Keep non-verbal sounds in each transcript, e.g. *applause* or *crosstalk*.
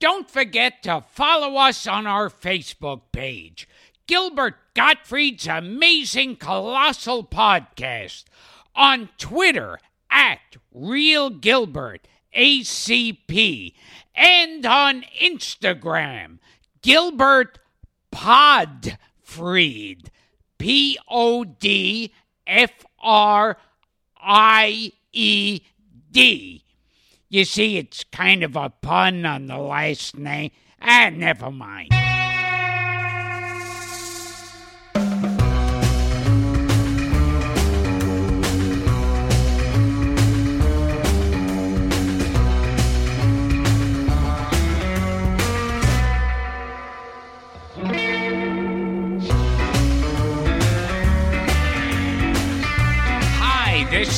Don't forget to follow us on our Facebook page, Gilbert Gottfried's Amazing Colossal Podcast, on Twitter at Real Gilbert ACP, and on Instagram, Gilbert Podfried, P O D F R I E D. You see, it's kind of a pun on the last name. Ah, never mind.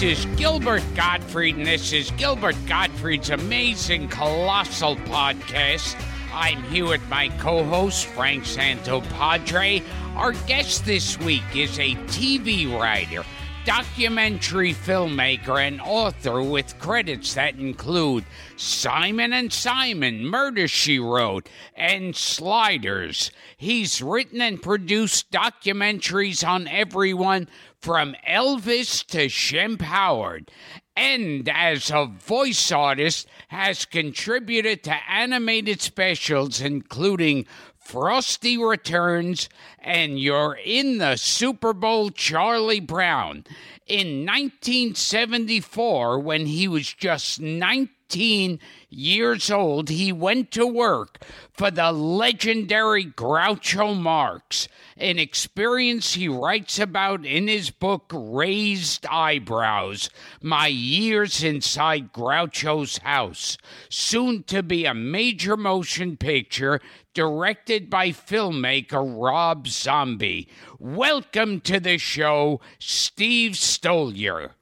This is Gilbert Gottfried, and this is Gilbert Gottfried's amazing colossal podcast. I'm here with my co host, Frank Santopadre. Our guest this week is a TV writer, documentary filmmaker, and author with credits that include Simon and Simon, Murder She Wrote, and Sliders. He's written and produced documentaries on everyone from Elvis to Shemp Howard, and as a voice artist has contributed to animated specials including Frosty Returns and You're in the Super Bowl Charlie Brown. In 1974, when he was just 19 years old, he went to work for the legendary Groucho Marx, an experience he writes about in his book Raised Eyebrows My Years Inside Groucho's House, soon to be a major motion picture directed by filmmaker Rob Zombie. Welcome to the show, Steve Stoliar.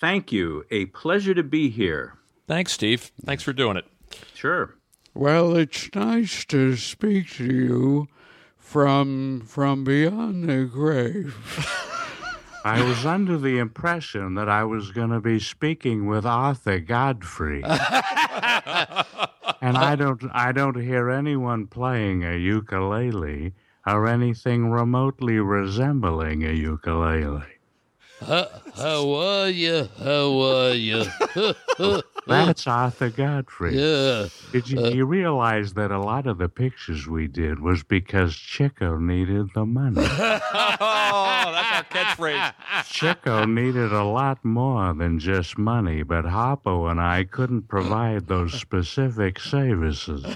Thank you. A pleasure to be here. Thanks, Steve. Thanks for doing it. Sure. Well, it's nice to speak to you from from beyond the grave. *laughs* I was under the impression that I was going to be speaking with Arthur Godfrey. and I don't I don't hear anyone playing a ukulele or anything remotely resembling a ukulele. How are you? How are you? *laughs* That's Arthur Godfrey. yeah. Did you, uh, you realize that a lot of the pictures we did was because Chico needed the money? *laughs* Oh, that's our catchphrase. Chico needed a lot more than just money, but Harpo and I couldn't provide those specific services. *laughs*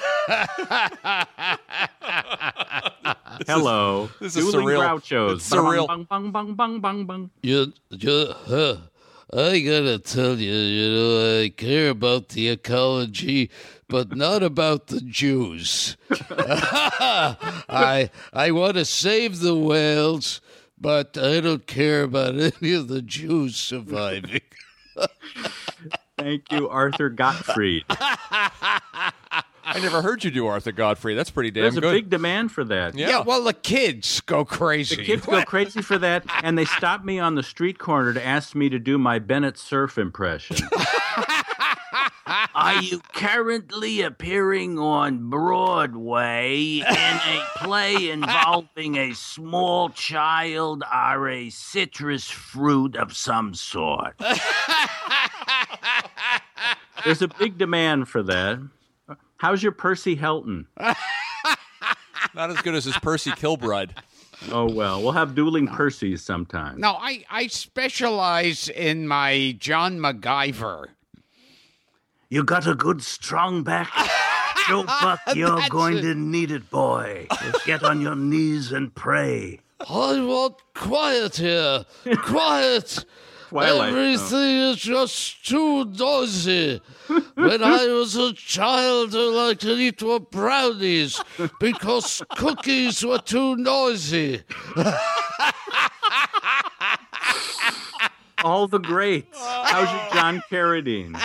Hello. this is Dueling surreal. Grouchos. It's surreal. Bang, bang, bang, bang, bang, bang. You, you, huh. I gotta tell you, you know, I care about the ecology, but not about the Jews. *laughs* I, I want to save the whales, but I don't care about any of the Jews surviving. *laughs* Thank you, Arthur Gottfried. *laughs* *laughs* I never heard you do Arthur Godfrey. That's pretty damn good. There's a good. big demand for that. yeah. Yeah, well, the kids go crazy. The kids go crazy for that, and they stopped me on the street corner to ask me to do my Bennett Cerf impression. Are you currently appearing on Broadway in a play involving a small child or a citrus fruit of some sort? *laughs* There's a big demand for that. How's your Percy Helton? *laughs* Not as good as his Percy Kilbride. Oh well, we'll have dueling Percys sometime. No, I, I specialize in my John McGiver. You got a good strong back? *laughs* Joe Buck, you're going it. to need it, boy. Get on your knees and pray. I want quiet here. Quiet. Twilight. Everything is just too noisy. When I was a child, I liked to eat were brownies because cookies were too noisy. All the greats. How's your John Carradine?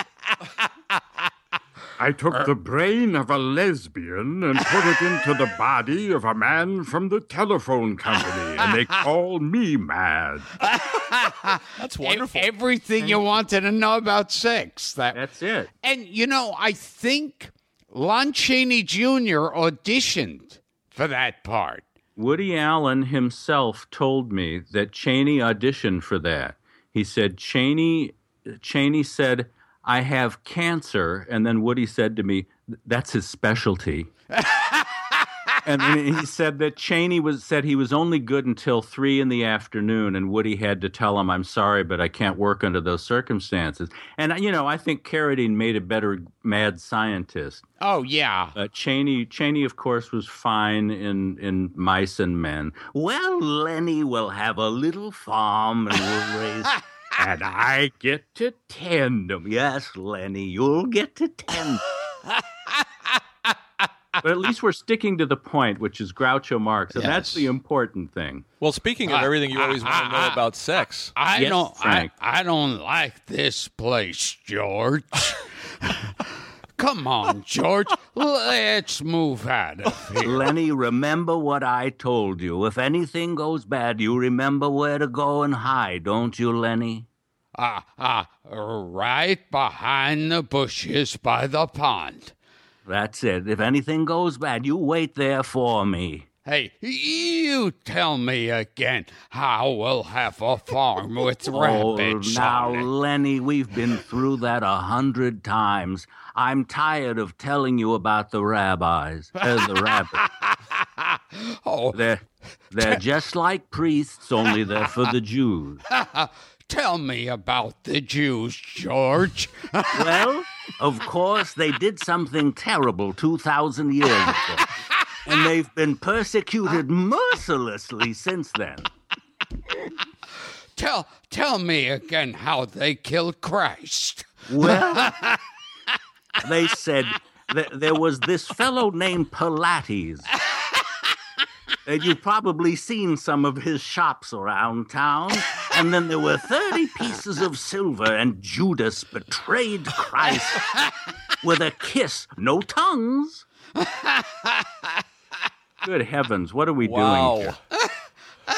I took uh, the brain of a lesbian and put it into the body of a man from the telephone company, and they *laughs* call me mad. *laughs* That's E- wonderful. everything you wanted to know about sex. That That's it. And you know, I think Lon Chaney Jr. auditioned for that part. Woody Allen himself told me that Chaney auditioned for that. He said Chaney Chaney said, "I have cancer," and then Woody said to me, "That's his specialty." *laughs* and he said that Chaney was said he was only good until three in the afternoon, and Woody had to tell him, "I'm sorry, but I can't work under those circumstances." And you know, I think Carradine made a better mad scientist. Oh yeah. Uh, Chaney, Chaney, of course, was fine in in Mice and Men. Well, Lenny will have a little farm and we'll raise. And I get to tend 'em. Yes, Lenny, you'll get to tend. But at least we're sticking to the point, which is Groucho Marx, and that's the important thing. Well, speaking of everything you always want to know about sex, I Yes, don't. I, I don't like this place, George. *laughs* Come on, George. Let's move out of here. Lenny, remember what I told you. If anything goes bad, you remember where to go and hide, don't you, Lenny? Ah, ah, right behind the bushes by the pond. That's it. If anything goes bad, you wait there for me. Hey, you tell me again how we'll have a farm with *laughs* Oh, rabbits now, on it. Lenny. We've been through that a hundred times. I'm tired of telling you about the rabbis, uh, the rabbits. *laughs* Oh, They're, they're just like priests, only they're for the Jews. *laughs* tell me about the Jews, George. Well, of course, they did something terrible 2,000 years ago. And they've been persecuted mercilessly since then. tell, tell me again how they killed Christ. Well, *laughs* they said that there was this fellow named Pilates. And you've probably seen some of his shops around town. And then there were 30 pieces of silver, and Judas betrayed Christ with a kiss. No tongues. Good heavens, what are we doing here? *laughs*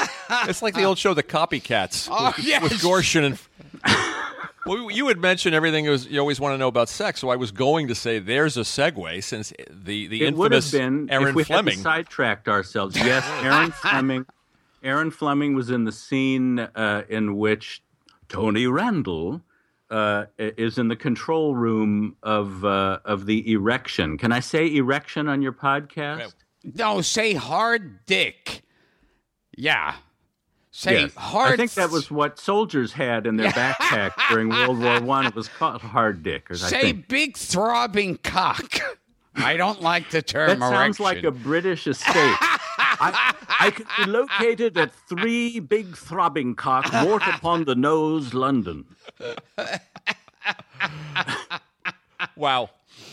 it's like the old show, The Copycats, Oh, with, yes. with Gorshin and. *laughs* Well, you had mentioned everything you, was, you always want to know about sex, so I was going to say there's a segue since the the It would have infamous been Erin if we Fleming. hadn't sidetracked ourselves. Yes, *laughs* Erin Fleming. Erin Fleming was in the scene uh, in which Tony Randall uh, is in the control room of uh, of the erection. Can I say erection on your podcast? No, say hard dick. Yeah. Say Yes. hard. I think that was what soldiers had in their *laughs* backpack during World War One. It was called hard dick. Or Say big throbbing cock. I don't like the term That sounds erection. like a British estate. *laughs* I, I could be located at three big throbbing cock, wart upon the nose, London. wow.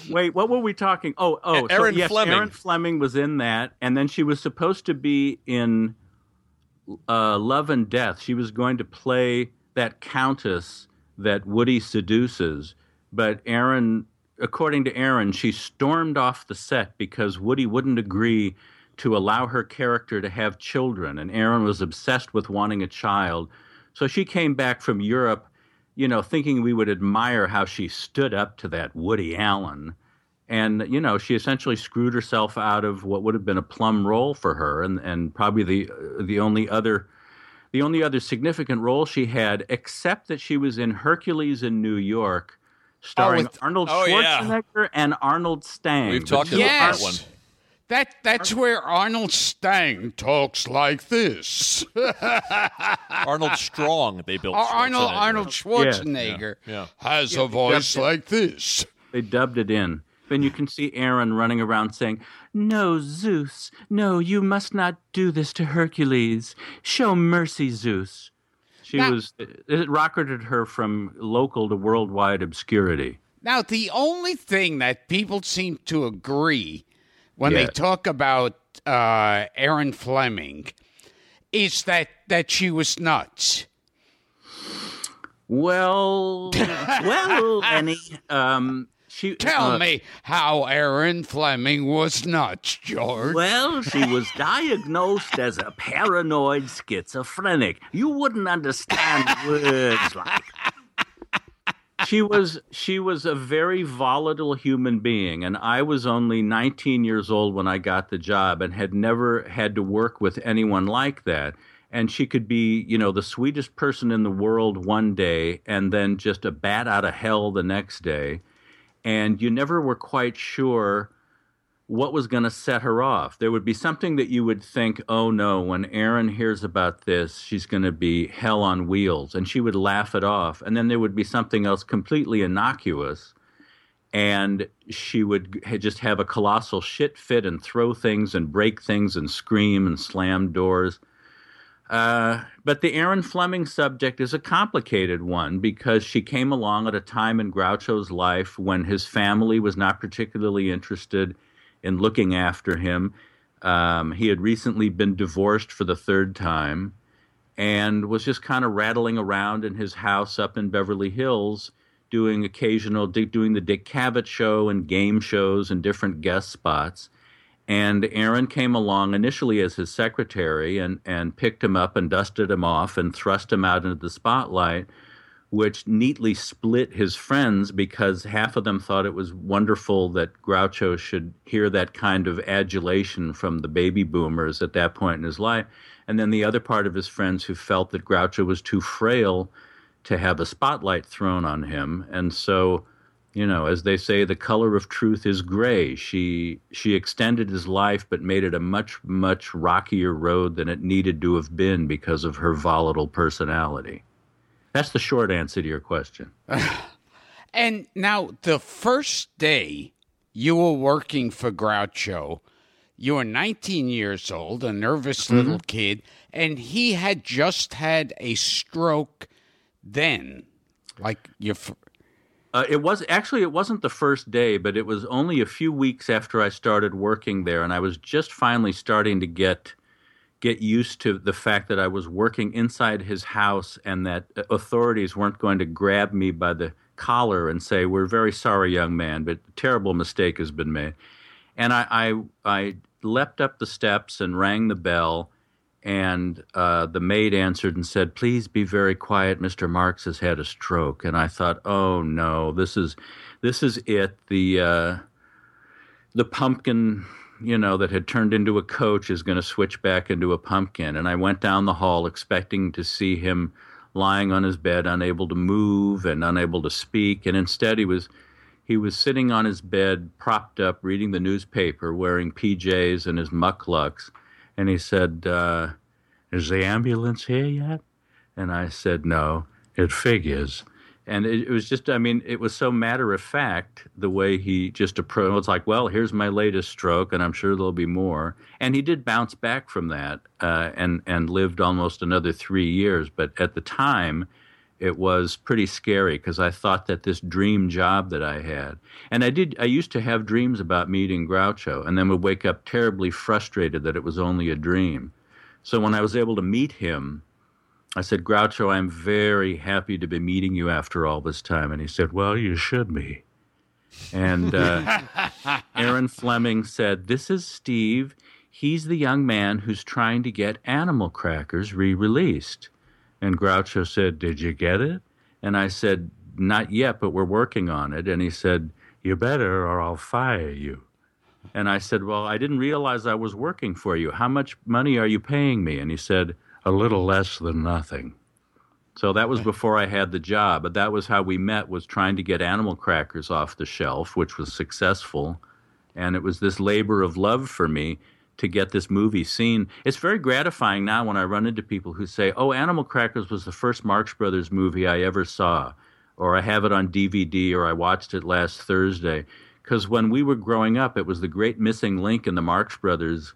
Wait, what were we talking? Oh, oh, so Erin yes, Fleming. Erin Fleming was in that, and then she was supposed to be in uh, Love and Death. She was going to play that countess that Woody seduces, but Erin, according to Erin, she stormed off the set because Woody wouldn't agree to allow her character to have children, and Erin was obsessed with wanting a child. So she came back from Europe, you know, thinking we would admire how she stood up to that Woody Allen. And, you know, she essentially screwed herself out of what would have been a plum role for her and, and probably the, the only other the only other significant role she had, except that she was in Hercules in New York, oh, starring with- Arnold oh, yeah. Schwarzenegger and Arnold Stang. We've talked about yes. that one. That that's where Arnold Stang talks like this. *laughs* Arnold Strong, they built. Ar- Arnold Schwarzenegger. Arnold Schwarzenegger yeah, yeah. has a voice like this. They dubbed it in. Then you can see Erin running around saying, No, Zeus, no, you must not do this to Hercules. Show mercy, Zeus. She Now- was, it rocketed her from local to worldwide obscurity. Now, the only thing that people seem to agree when they talk about uh, Erin Fleming is that that she was nuts. Well, *laughs* well, Lenny, um, she Tell uh, me how Erin Fleming was nuts, George. Well, she *laughs* was diagnosed as a paranoid schizophrenic. You wouldn't understand words like she was she was a very volatile human being and i was only 19 years old when i got the job and had never had to work with anyone like that. And she could be you know the sweetest person in the world one day and then just a bat out of hell the next day. And you never were quite sure what was going to set her off. There would be something that you would think, oh no, when Erin hears about this, she's going to be hell on wheels, and she would laugh it off. And then there would be something else completely innocuous, and she would just have a colossal shit fit and throw things and break things and scream and slam doors. Uh, but the Erin Fleming subject is a complicated one because she came along at a time in Groucho's life when his family was not particularly interested in looking after him. Um, he had recently been divorced for the third time and was just kind of rattling around in his house up in Beverly Hills doing occasional doing the Dick Cavett show and game shows and different guest spots. And Erin came along initially as his secretary and, and picked him up and dusted him off and thrust him out into the spotlight which neatly split his friends because half of them thought it was wonderful that Groucho should hear that kind of adulation from the baby boomers at that point in his life. And then the other part of his friends who felt that Groucho was too frail to have a spotlight thrown on him. And so, you know, as they say, the color of truth is gray. She she extended his life but made it a much, much rockier road than it needed to have been because of her volatile personality. That's the short answer to your question. *sighs* and now, the first day you were working for Groucho, you were 19 years old, a nervous mm-hmm. little kid, and he had just had a stroke then. Like your. F- uh, it was actually it wasn't the first day, but it was only a few weeks after I started working there, and I was just finally starting to get get used to the fact that I was working inside his house and that authorities weren't going to grab me by the collar and say, "We're very sorry, young man, but a terrible mistake has been made." And I, I, I leapt up the steps and rang the bell, and uh, the maid answered and said, "Please be very quiet. Mr. Marx has had a stroke." And I thought, "Oh no, this is, this is it. The, uh, the pumpkin." You know, that had turned into a coach is going to switch back into a pumpkin. And I went down the hall expecting to see him lying on his bed, unable to move and unable to speak. And instead, he was he was sitting on his bed, propped up, reading the newspaper, wearing PJs and his mukluks. And he said, uh, "Is the ambulance here yet?" And I said, "No, it figures." And it, it, was just i mean it was so matter of fact the way he just approached it's like well here's my latest stroke and i'm sure there'll be more. And he did bounce back from that uh, and and lived almost another three years. But at the time it was pretty scary because i thought that this dream job that i had and i did i used to have dreams about meeting groucho and then would wake up terribly frustrated that it was only a dream. So when i was able to meet him I said, Groucho, I'm very happy to be meeting you after all this time. And he said, Well, you should be. And uh, *laughs* Erin Fleming said, This is Steve. He's the young man who's trying to get Animal Crackers re released. And Groucho said, Did you get it? And I said, Not yet, but we're working on it. And he said, You better, or I'll fire you. And I said, Well, I didn't realize I was working for you. How much money are you paying me? And he said, a little less than nothing. So that was before I had the job, but that was how we met was trying to get animal crackers off the shelf, which was successful. And it was this labor of love for me to get this movie seen. It's very gratifying now when I run into people who say, "Oh, Animal Crackers was the first Marx Brothers movie I ever saw." Or I have it on DVD or I watched it last Thursday. Because when we were growing up, it was the great missing link in the Marx Brothers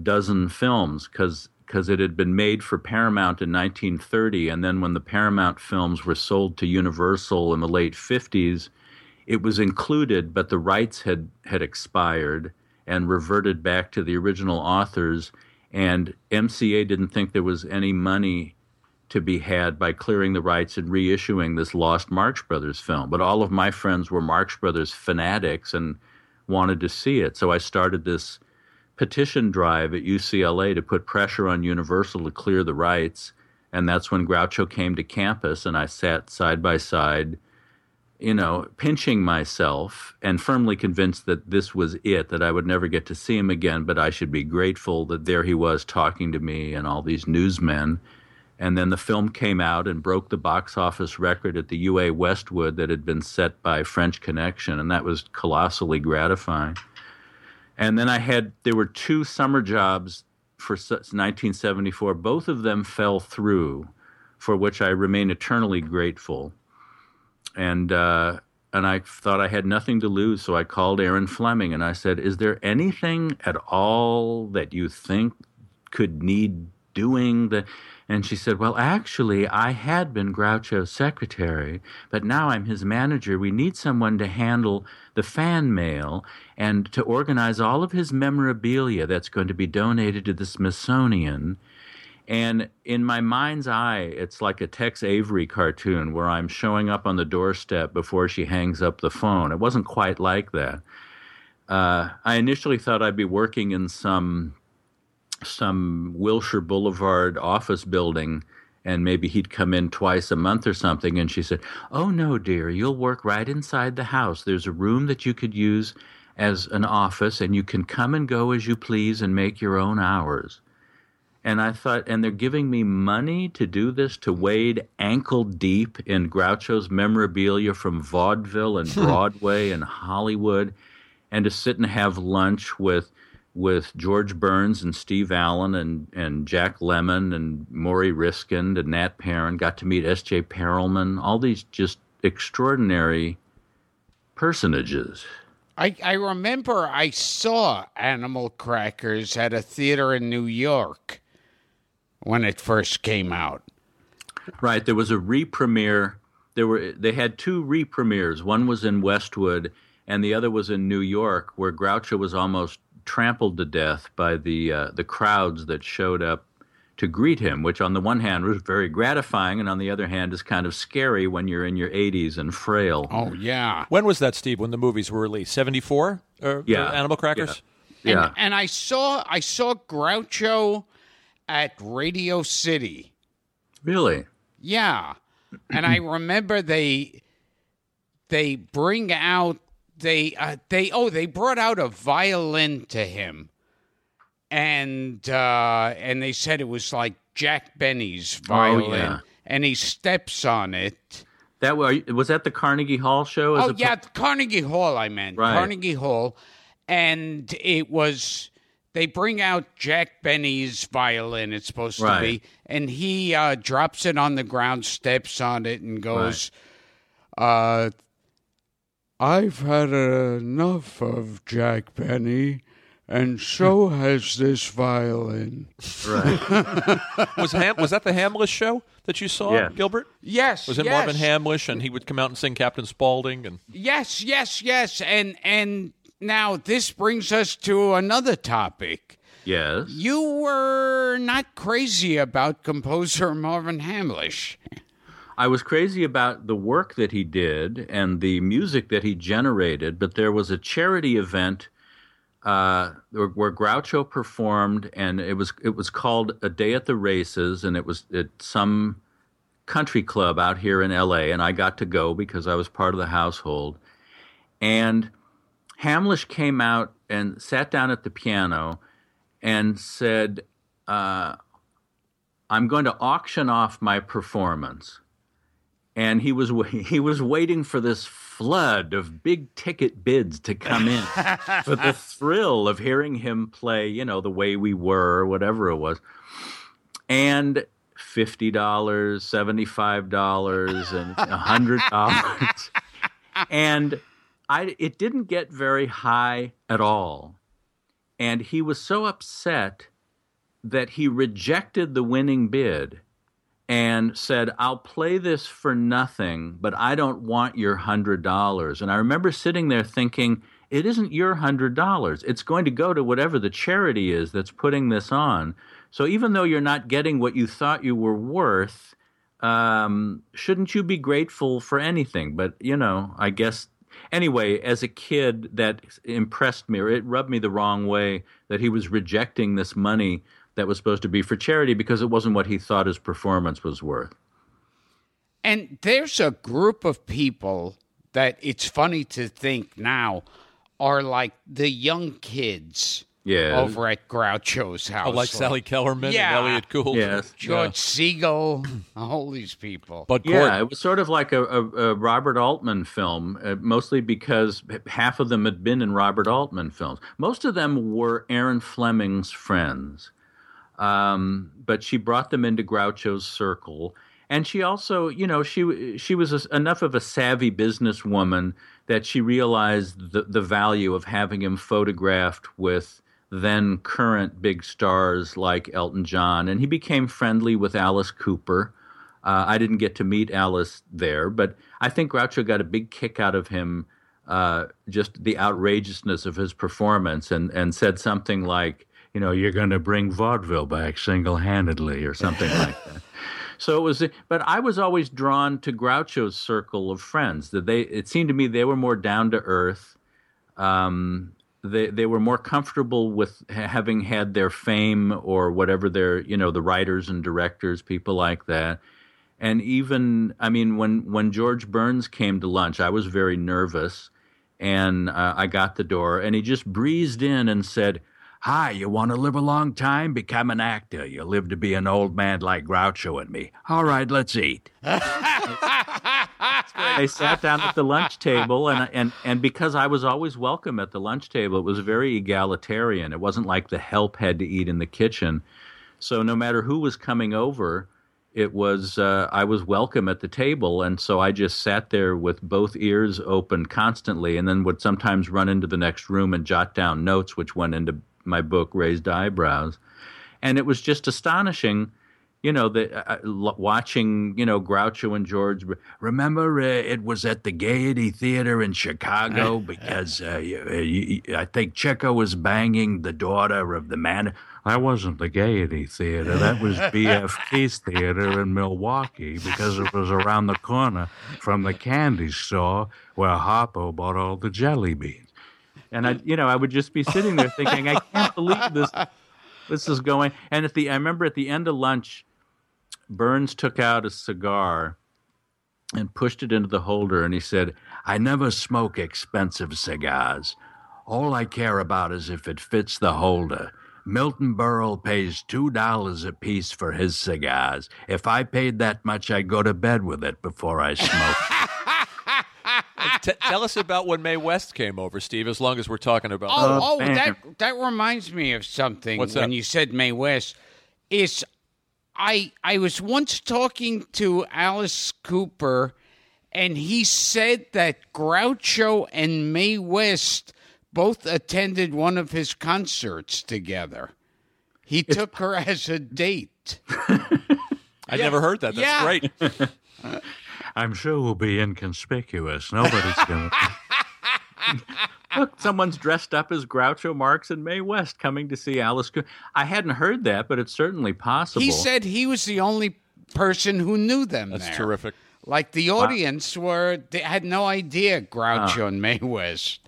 dozen films because because it had been made for Paramount in 1930, and then when the Paramount films were sold to Universal in the late 50s, it was included, but the rights had had expired and reverted back to the original authors. And MCA didn't think there was any money to be had by clearing the rights and reissuing this lost Marx Brothers film. But all of my friends were Marx Brothers fanatics and wanted to see it. So I started this petition drive at UCLA to put pressure on Universal to clear the rights. And that's when Groucho came to campus, and I sat side by side you know, pinching myself and firmly convinced that this was it, that I would never get to see him again, but I should be grateful that there he was talking to me and all these newsmen. And then the film came out and broke the box office record at the UA Westwood that had been set by French Connection, and that was colossally gratifying. And then I had, there were two summer jobs for 1974. Both of them fell through, for which I remain eternally grateful and uh, and I thought I had nothing to lose, so I called Erin Fleming and I said, "Is there anything at all that you think could need doing?" The and she said, "Well, actually, I had been Groucho's secretary, but now I'm his manager. We need someone to handle the fan mail and to organize all of his memorabilia that's going to be donated to the Smithsonian." And in my mind's eye, it's like a Tex Avery cartoon where I'm showing up on the doorstep before she hangs up the phone. It wasn't quite like that. Uh, I initially thought I'd be working in some some Wilshire Boulevard office building, and maybe he'd come in twice a month or something. And she said, "Oh no, dear, you'll work right inside the house. There's a room that you could use as an office, and you can come and go as you please and make your own hours." And I thought, and they're giving me money to do this, to wade ankle deep in Groucho's memorabilia from vaudeville and hmm. Broadway and Hollywood, and to sit and have lunch with with George Burns and Steve Allen and, and Jack Lemmon and Maury Ryskind and Nat Perrin. Got to meet S.J. Perelman, all these just extraordinary personages. I, I remember I saw Animal Crackers at a theater in New York when it first came out. Right. There was a re-premiere. There were they had two re-premieres. One was in Westwood, and the other was in New York, where Groucho was almost trampled to death by the uh, the crowds that showed up to greet him. Which, on the one hand, was very gratifying, and on the other hand, is kind of scary when you're in your 80s and frail. Oh yeah. When was that, Steve? When the movies were released? Seventy four. Yeah. Animal Crackers. Yeah. And, and I saw I saw Groucho at Radio City. Really. Yeah. And I remember they they bring out they uh, they oh they brought out a violin to him. And uh and they said it was like Jack Benny's violin Oh, yeah. and he steps on it. That was was that the Carnegie Hall show? as Oh yeah, Carnegie Hall. I meant Right. Carnegie Hall, and it was they bring out Jack Benny's violin. It's supposed to be, and he uh, drops it on the ground, steps on it, and goes, Uh, I've had enough of Jack Benny, and so *laughs* has this violin. Right. *laughs* Was Ham- was that the Hamlisch show that you saw, Yeah. Gilbert? "Yes, Was it yes, Marvin Hamlisch, and he would come out and sing Captain Spaulding? And Yes, yes, yes." And and now this brings us to another topic. yes. You were not crazy about composer Marvin Hamlisch. I was crazy about the work that he did and the music that he generated, but there was a charity event uh, where, where Groucho performed, and it was it was called A Day at the Races, and it was at some country club out here in L.A., and I got to go because I was part of the household. And Hamlisch came out and sat down at the piano and said, uh, "I'm going to auction off my performance." And he was *laughs* he was waiting for this flood of big ticket bids to come in *laughs* for the thrill of hearing him play, you know, the way we were, or whatever it was, and fifty dollars, seventy five dollars, and *laughs* a hundred dollars, and I it didn't get very high at all, and he was so upset that he rejected the winning bid and said, I'll play this for nothing, but I don't want your hundred dollars. And I remember sitting there thinking, it isn't your hundred dollars. It's going to go to whatever the charity is that's putting this on. So even though you're not getting what you thought you were worth, um, shouldn't you be grateful for anything? But you know, I guess anyway, as a kid, that impressed me, or it rubbed me the wrong way that he was rejecting this money that was supposed to be for charity because it wasn't what he thought his performance was worth. And there's a group of people that it's funny to think now are like the young kids Yeah. over at Groucho's house. Oh, like Sally Kellerman Yeah. and Elliot Gould. Yes. George Segal, *clears throat* all these people. But Yeah, it was sort of like a, a, a Robert Altman film, uh, mostly because half of them had been in Robert Altman films. Most of them were Erin Fleming's friends, um, but she brought them into Groucho's circle, and she also, you know, she she was a, enough of a savvy businesswoman that she realized the the value of having him photographed with then current big stars like Elton John, and he became friendly with Alice Cooper. Uh, I didn't get to meet Alice there, but I think Groucho got a big kick out of him, uh, just the outrageousness of his performance, and, and said something like, you know, you're going to bring vaudeville back single handedly, or something *laughs* like that. So it was, but I was always drawn to Groucho's circle of friends. That they, it seemed to me, they were more down to earth. Um, they they were more comfortable with ha- having had their fame or whatever their you know the writers and directors, people like that. And even I mean when when George Burns came to lunch, I was very nervous, and uh, I got the door, and he just breezed in and said. Hi, you want to live a long time? Become an actor. You live to be an old man like Groucho and me. All right, let's eat. *laughs* they sat down at the lunch table, and and and because I was always welcome at the lunch table, it was very egalitarian. It wasn't like the help had to eat in the kitchen. So no matter who was coming over, it was uh, I was welcome at the table, and so I just sat there with both ears open constantly, and then would sometimes run into the next room and jot down notes, which went into my book, Raised Eyebrows, and it was just astonishing you know, the uh, watching, you know, Groucho and George. Remember, uh, it was at the Gaiety Theater in Chicago *laughs* because uh, you, uh, you, I think Chico was banging the daughter of the man. That wasn't the Gaiety Theater. That was *laughs* B.F. BFK's Theater in Milwaukee because it was around the corner from the candy store where Harpo bought all the jelly beans. And I, *laughs* you know, I would just be sitting there thinking, I can't believe this. This is going. And at the, I remember at the end of lunch, Burns took out a cigar and pushed it into the holder, and he said, I never smoke expensive cigars. All I care about is if it fits the holder. Milton Berle pays $2 a piece for his cigars. If I paid that much, I'd go to bed with it before I smoke. *laughs* T- tell us about when Mae West came over, Steve. As long as we're talking about. Oh, oh, man. that that reminds me of something. What's when that? you said Mae West, is I I was once talking to Alice Cooper, and he said that Groucho and Mae West both attended one of his concerts together. He took her as a date. *laughs* I never heard that. That's Yeah. great. *laughs* I'm sure we'll be inconspicuous. Nobody's going *laughs* to. Look, someone's dressed up as Groucho Marx and Mae West coming to see Alice Cooper. I hadn't heard that, but it's certainly possible. He said he was the only person who knew them. That's there. terrific. Like the audience were, they had no idea Groucho and Mae West.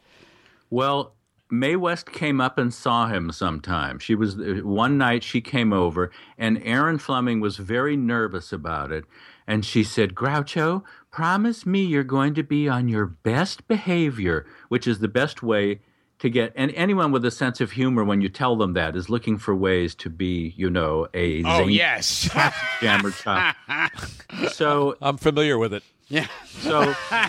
Well, Mae West came up and saw him sometime. She was uh, one night she came over, and Erin Fleming was very nervous about it. And she said, Groucho, promise me you're going to be on your best behavior, which is the best way to get. And anyone with a sense of humor, when you tell them that, is looking for ways to be, you know, a Oh zany yes, *laughs* jammer top. So, I'm familiar with it. yeah. so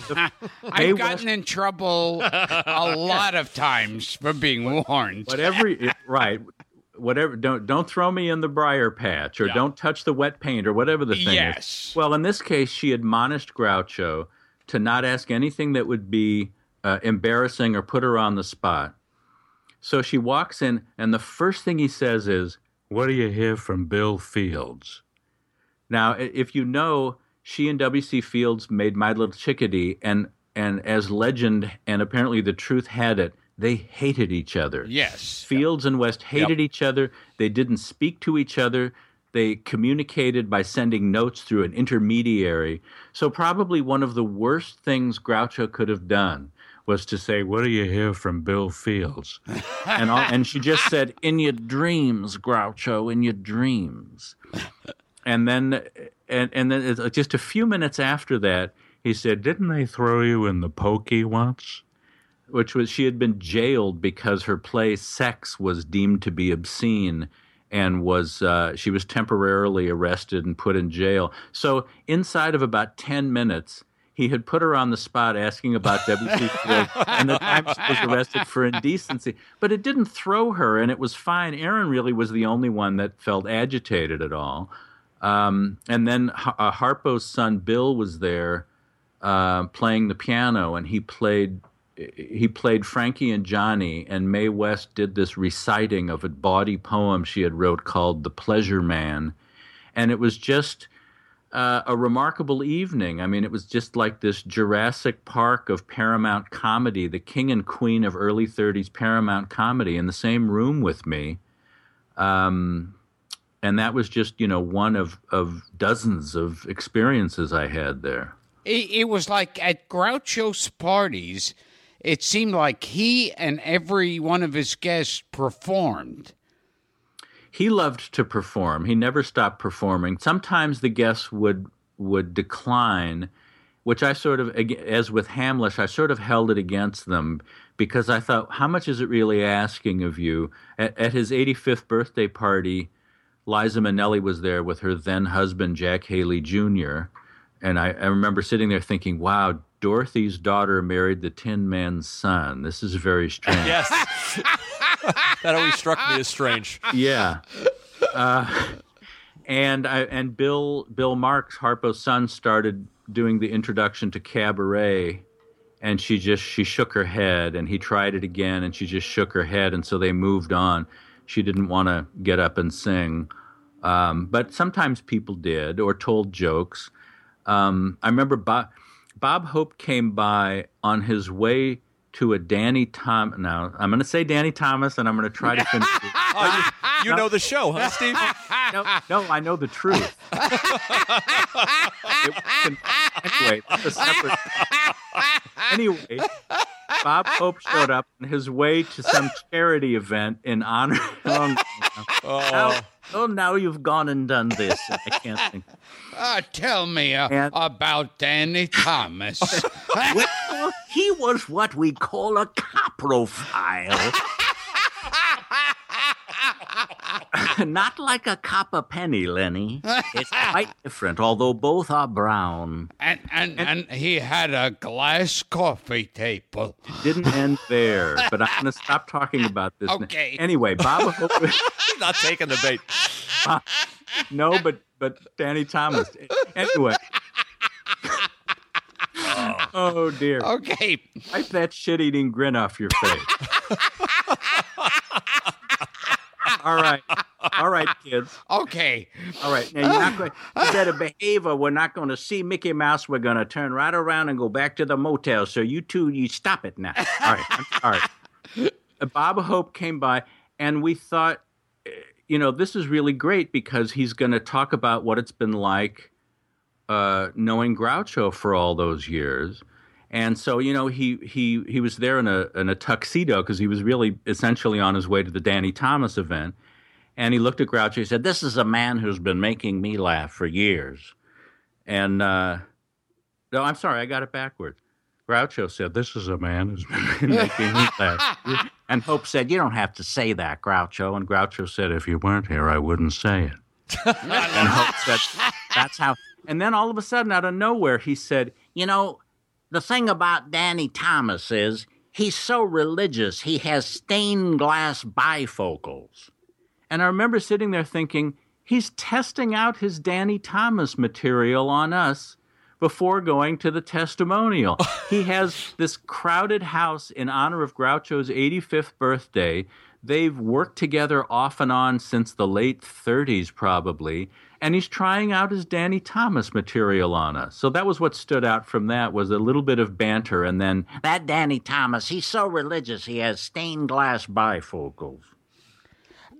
the, *laughs* I've West- gotten in trouble a lot of times for being warned. whatever it- right whatever don't don't throw me in the briar patch or Yeah. don't touch the wet paint or whatever the thing Yes. is well in this case she admonished groucho to not ask anything that would be uh, embarrassing or put her on the spot so she walks in and the first thing he says is what do you hear from bill fields now if you know she and wc fields made my little chickadee and and as legend and apparently the truth had it they hated each other Yes. Fields and West hated each other. They didn't speak to each other. They communicated by sending notes through an intermediary. So, probably one of the worst things Groucho could have done was to say, What do you hear from Bill Fields? *laughs* and, all, and she just said, In your dreams, Groucho, in your dreams. And then, and, and then uh, just a few minutes after that, he said, "Didn't they throw you in the pokey once?" Which was she had been jailed because her play Sex was deemed to be obscene and was uh, she was temporarily arrested and put in jail. So inside of about ten minutes, he had put her on the spot asking about W.C. Fields, *laughs* and the time she was arrested for indecency. But it didn't throw her, and it was fine. Erin really was the only one that felt agitated at all. Um, and then uh, Harpo's son Bill was there uh, playing the piano, and he played he played Frankie and Johnny, and Mae West did this reciting of a bawdy poem she had wrote called "The Pleasure Man," and it was just uh, a remarkable evening. I mean, it was just like this Jurassic Park of Paramount comedy, the king and queen of early '30s Paramount comedy, in the same room with me. Um, and that was just you know one of of dozens of experiences I had there. It, it was like at Groucho's parties it seemed like he and every one of his guests performed. He loved to perform. He never stopped performing. Sometimes the guests would would decline, which I sort of, as with Hamlisch, I sort of held it against them because I thought, how much is it really asking of you? At, at his 85th birthday party, Liza Minnelli was there with her then husband, Jack Haley Jr. And I, I remember sitting there thinking, wow, Dorothy's daughter married the Tin Man's son. This is very strange. Yes. *laughs* that always struck me as strange. Yeah. Uh, and I and Bill Bill Marx, Harpo's son, started doing the introduction to Cabaret, and she just she shook her head, and he tried it again, and she just shook her head, and so they moved on. She didn't want to get up and sing, um, but sometimes people did or told jokes. Um, I remember Bob. Bob Hope came by on his way to a Danny Thomas. Now I'm going to say Danny Thomas, and I'm going to try to finish. *laughs* it. Oh, you, you know the show, huh, Steve? *laughs* no, no, I know the truth. It- anyway, that's a separate. *laughs* Anyway, Bob Hope showed up on his way to some *laughs* charity event in honor. Oh, *laughs* now, oh, now you've gone and done this. I can't think. Uh, *laughs* tell me uh, And- about Danny Thomas. Well, he was what we call a coprophile. *laughs* Not like a copper penny, Lenny. It's quite *laughs* different, although both are brown. and, and, and he had a glass coffee table. It didn't end there, but I'm going to stop talking about this. now. Okay. Anyway, Bob *laughs* Hope. He's not taking the bait. no, but but Danny Thomas. Anyway. Oh, oh dear. Okay. Wipe that shit eating grin off your face. All right. All right, kids. *laughs* Okay. All right. Now you're not going you *sighs* better behave or we're not going to see Mickey Mouse. We're going to turn right around and go back to the motel. So you two, you stop it now. All right. I'm sorry. *laughs* Uh, Bob Hope came by and we thought, eh, you know, this is really great because he's going to talk about what it's been like uh, knowing Groucho for all those years. And so, you know, he he he was there in a in a tuxedo because he was really essentially on his way to the Danny Thomas event. And he looked at Groucho. He said, "This is a man who's been making me laugh for years." And uh, no, I'm sorry, I got it backwards. Groucho said, "This is a man who's been *laughs* making me laugh." *laughs* And Hope said, "You don't have to say that, Groucho." And Groucho said, "If you weren't here, I wouldn't say it." *laughs* and Hope said, "That's how." And then all of a sudden, out of nowhere, he said, You know, the thing about Danny Thomas is he's so religious, he has stained glass bifocals. And I remember sitting there thinking, he's testing out his Danny Thomas material on us before going to the testimonial. *laughs* he has this crowded house in honor of Groucho's 85th birthday. They've worked together off and on since the late 30s, probably. And he's trying out his Danny Thomas material on us. So that was what stood out from that was a little bit of banter and then That Danny Thomas, he's so religious, he has stained glass bifocals.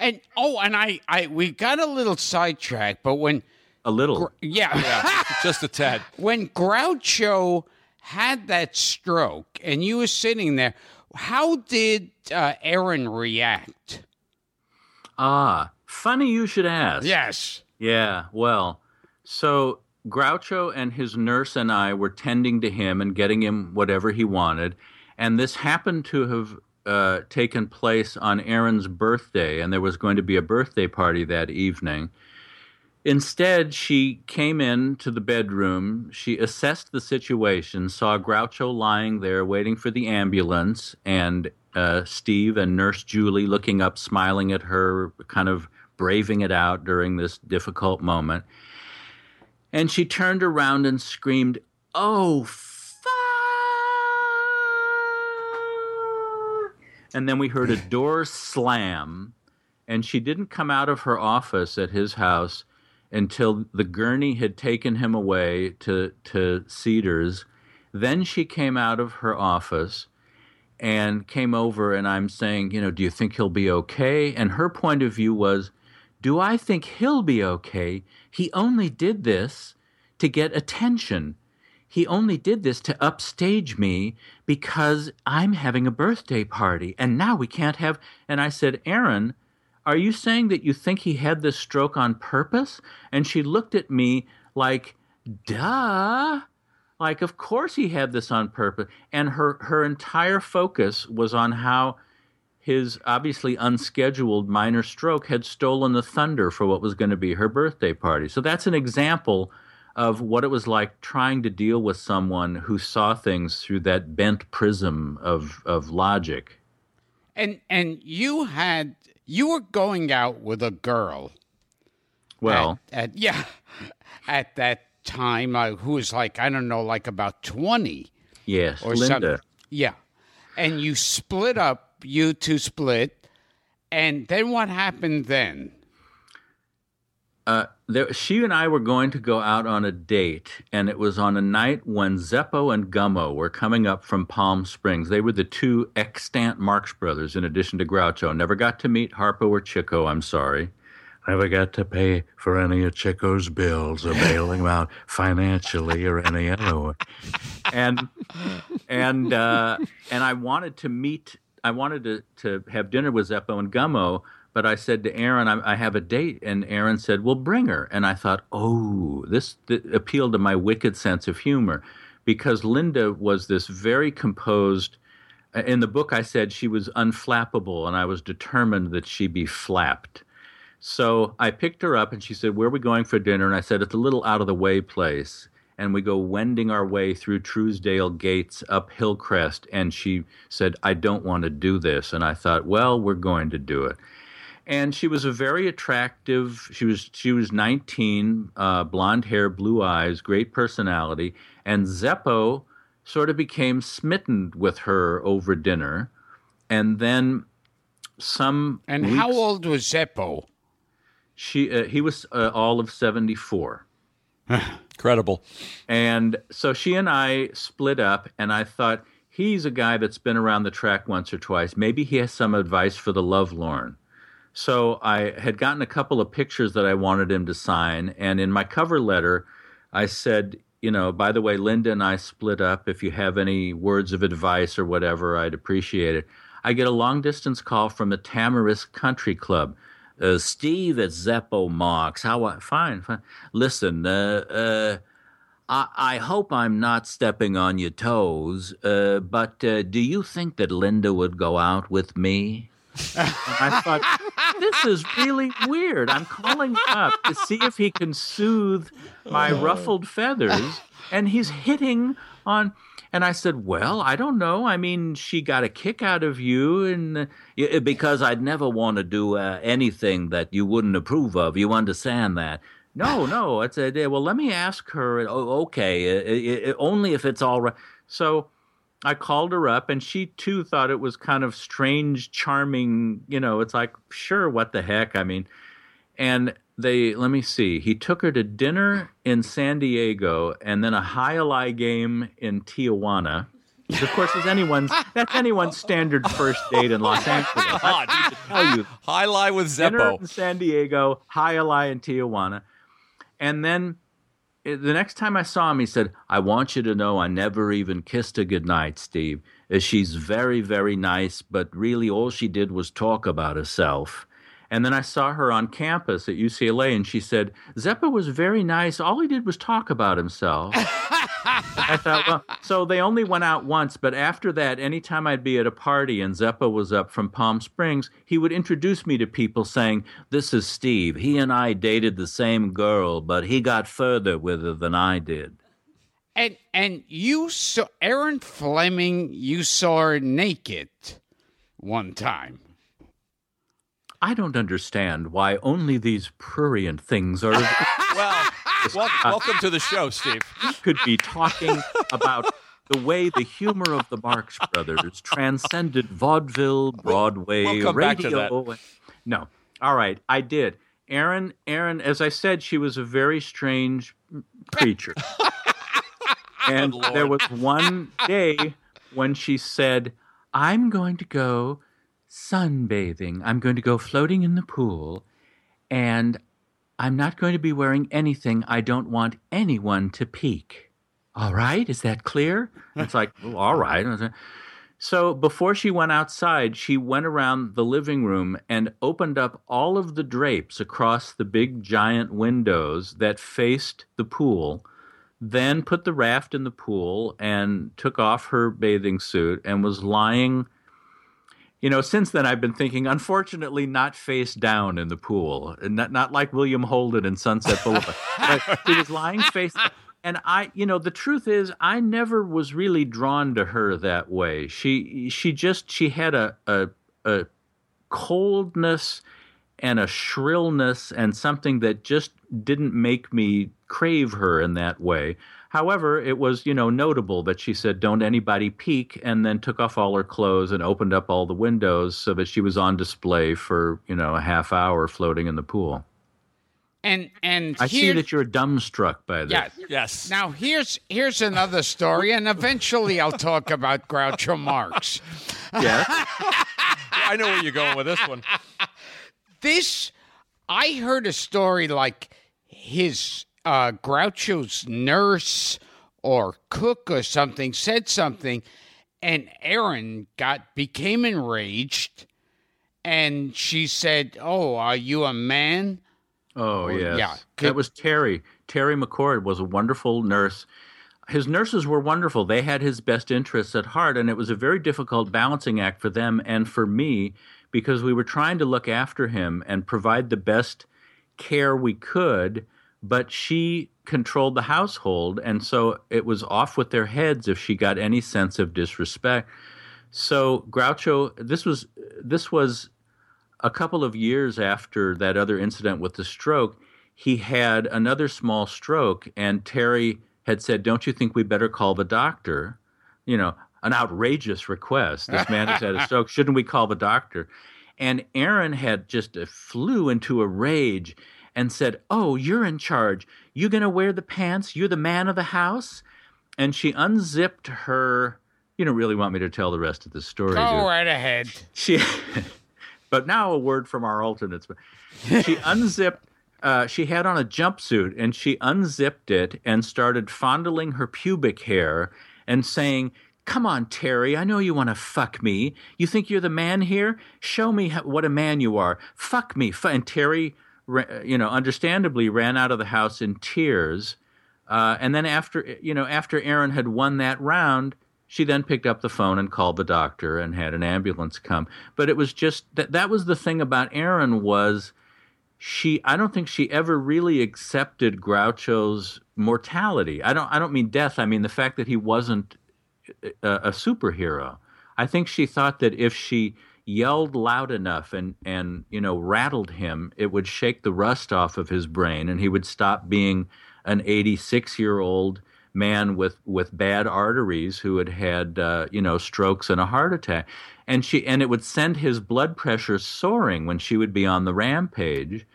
And oh, and I, I, we got a little sidetracked, but when, a little. yeah, Just a tad. *laughs* when Groucho had that stroke and you were sitting there, how did uh, Erin react? Ah, funny you should ask. Yes. Yeah, well, so Groucho and his nurse and I were tending to him and getting him whatever he wanted. And this happened to have uh, taken place on Erin's birthday, and there was going to be a birthday party that evening. Instead, she came in to the bedroom. She assessed the situation, saw Groucho lying there waiting for the ambulance, and uh, Steve and Nurse Julie looking up, smiling at her, kind of braving it out during this difficult moment. And she turned around and screamed, Oh! And then we heard a door slam, and she didn't come out of her office at his house until the gurney had taken him away to, to Cedars. Then she came out of her office and came over, and I'm saying, you know, do you think he'll be okay? And her point of view was, do I think he'll be okay? He only did this to get attention. He only did this to upstage me because I'm having a birthday party and now we can't have. And I said, Erin, are you saying that you think he had this stroke on purpose? And she looked at me like, duh. Like, of course he had this on purpose. And her, her entire focus was on how his obviously unscheduled minor stroke had stolen the thunder for what was going to be her birthday party. So that's an example of what it was like trying to deal with someone who saw things through that bent prism of, of logic. And and you had you were going out with a girl. Well, at, at yeah, at that time, uh, who was like I don't know, like about twenty. yes, or Linda. something. Yeah, and you split up. You two split, and then what happened then? Uh, there, she and I were going to go out on a date, and it was on a night when Zeppo and Gummo were coming up from Palm Springs. They were the two extant Marx brothers, in addition to Groucho. Never got to meet Harpo or Chico, I'm sorry. Never got to pay for any of Chico's bills or bailing him out *laughs* financially or any other way. and and uh, and I wanted to meet. I wanted to to have dinner with Zeppo and Gummo, but I said to Erin, I, I have a date, and Erin said, "Well, bring her." And I thought, oh, this, th- appealed to my wicked sense of humor, because Linda was this very composed. uh, In the book, I said she was unflappable, and I was determined that she be flapped. So I picked her up and she said, Where are we going for dinner? And I said, It's a little out of the way place. And we go wending our way through Trousdale Gates up Hillcrest. And she said, I don't want to do this. And I thought, Well, we're going to do it. And she was a very attractive. She was she was 19, uh, blonde hair, blue eyes, great personality. And Zeppo sort of became smitten with her over dinner. And then some And how old was Zeppo? she uh, he was uh, all of 74 *laughs* Credible. and so she and i split up and i thought he's a guy that's been around the track once or twice. Maybe he has some advice for the lovelorn so i had gotten a couple of pictures that i wanted him to sign and in my cover letter i said you know by the way linda and i split up. If you have any words of advice or whatever i'd appreciate it. I get a long distance call from the tamarisk country club uh, Steve at Zeppo Marx. How I fine, fine. Listen, uh, uh, I, I hope I'm not stepping on your toes, uh, but uh, do you think that Linda would go out with me? *laughs* I thought, this is really weird. I'm calling up to see if he can soothe my ruffled feathers, and he's hitting on. And I said, "Well, I don't know. I mean, she got a kick out of you, and uh, because I'd never want to do uh, anything that you wouldn't approve of. You understand that?" No, *laughs* no. I said, "Yeah, "Well, let me ask her. Oh, okay, uh, uh, uh, only if it's all right." So I called her up, and she too thought it was kind of strange, charming. You know, it's like, sure, what the heck? I mean, and they let me see. He took her to dinner in San Diego, and then a jai alai game in Tijuana. Which, of course, is anyone's that's anyone's standard first date in Los *laughs* Angeles. I need to tell you, jai alai with dinner Zeppo. in San Diego, jai alai in Tijuana, and then eh, the next time I saw him, he said, "I want you to know I never even kissed her goodnight, Steve. Uh, She's very, very nice, but really all she did was talk about herself." And then I saw her on campus at UCLA, and she said, Zeppo was very nice. All he did was talk about himself. I thought, well, so they only went out once, but after that, anytime I'd be at a party and Zeppo was up from Palm Springs, he would introduce me to people saying, This is Steve. He and I dated the same girl, but he got further with her than I did. And and you saw Erin Fleming. You saw her naked one time. I don't understand why only these prurient things are *laughs* Well, wel- welcome to the show, Steve. We *laughs* could be talking about the way the humor of the Marx Brothers transcended vaudeville, Broadway, we'll come back to radio. No. All right, I did. Erin, Erin, as I said, she was a very strange creature. *laughs* and Lord. there was one day when she said, I'm going to go sunbathing. I'm going to go floating in the pool, and I'm not going to be wearing anything I don't want anyone to peek. All right, is that clear? It's like, *laughs* well, all right. So before she went outside, she went around the living room and opened up all of the drapes across the big giant windows that faced the pool, then put the raft in the pool and took off her bathing suit and was lying. You know, since then I've been thinking, unfortunately, not face down in the pool, and not not like William Holden in Sunset Boulevard. she was lying face. And I, you know, the truth is, I never was really drawn to her that way. She, she just, she had a, a, a coldness and a shrillness and something that just didn't make me crave her in that way. However, it was, you know, notable that she said, Don't anybody peek, and then took off all her clothes and opened up all the windows so that she was on display for, you know, a half hour floating in the pool. And and I see that you're dumbstruck by this. Yeah. Yes. Now here's here's another story, and eventually I'll talk about Groucho Marx. yeah. I know where you're going with this one. *laughs* This I heard a story like his uh, Groucho's nurse or cook or something said something, and Aaron got became enraged, and she said, "Oh, are you a man?" Oh, yes. yeah. That was Terry. Terry McCord was a wonderful nurse. His nurses were wonderful. They had his best interests at heart, and it was a very difficult balancing act for them and for me because we were trying to look after him and provide the best care we could, but she controlled the household, and so it was off with their heads if she got any sense of disrespect. So Groucho, this was this was a couple of years after that other incident with the stroke, he had another small stroke, and Terry had said, Don't you think we better call the doctor? You know, an outrageous request. This man has had a *laughs* stroke. Shouldn't we call the doctor? And Erin had just uh, flew into a rage and said, Oh, you're in charge. You're going to wear the pants? You're the man of the house? And she unzipped her. You don't really want me to tell the rest of the story. Go right ahead. she *laughs* but now a word from our alternates she *laughs* unzipped uh, she had on a jumpsuit and she unzipped it and started fondling her pubic hair and saying come on terry i know you want to fuck me you think you're the man here show me how, what a man you are fuck me Fu-" and terry you know understandably ran out of the house in tears. Uh, and then after you know after erin had won that round she then picked up the phone and called the doctor and had an ambulance come. But it was just that that was the thing about erin was she i don't think she ever really accepted groucho's mortality. I don't i don't mean death i mean the fact that he wasn't a, a superhero. I think she thought that if she yelled loud enough and and you know rattled him it would shake the rust off of his brain and he would stop being an 86 year old man with with bad arteries who had had uh, you know strokes and a heart attack. And she and it would send his blood pressure soaring when she would be on the rampage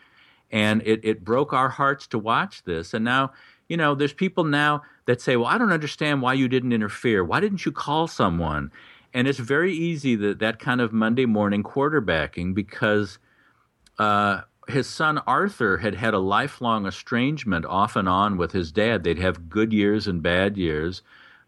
and it, it broke our hearts to watch this. And now you know there's people now that say well i don't understand why you didn't interfere. Why didn't you call someone and it's very easy that that kind of monday morning quarterbacking because uh, his son Arthur had had a lifelong estrangement off and on with his dad. They'd have good years and bad years,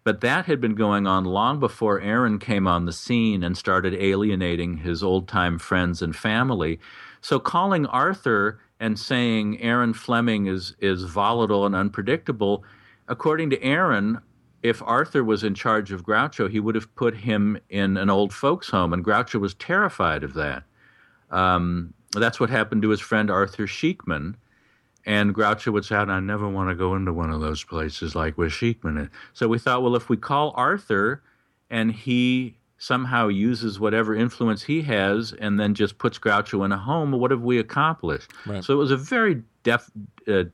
but that had been going on long before Erin came on the scene and started alienating his old time friends and family. So calling Arthur and saying Erin Fleming is is volatile and unpredictable, according to Erin, if Arthur was in charge of Groucho, he would have put him in an old folks' home, and Groucho was terrified of that. Um, that's what happened to his friend Arthur Sheekman. And Groucho would say, I never want to go into one of those places like with Sheekman is. So we thought, well, if we call Arthur and he somehow uses whatever influence he has and then just puts Groucho in a home, what have we accomplished? Right. So it was a very def, uh,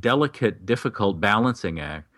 delicate, difficult balancing act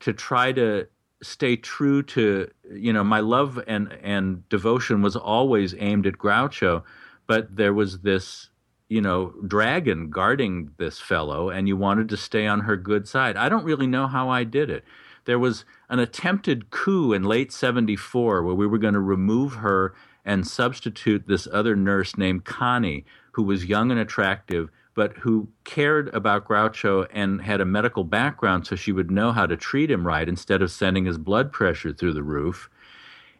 to try to stay true to you know my love and and devotion was always aimed at Groucho, but there was this you know dragon guarding this fellow, and you wanted to stay on her good side. I don't really know how I did it. There was an attempted coup in late '74 where we were going to remove her and substitute this other nurse named Connie, who was young and attractive but who cared about Groucho and had a medical background so she would know how to treat him right instead of sending his blood pressure through the roof.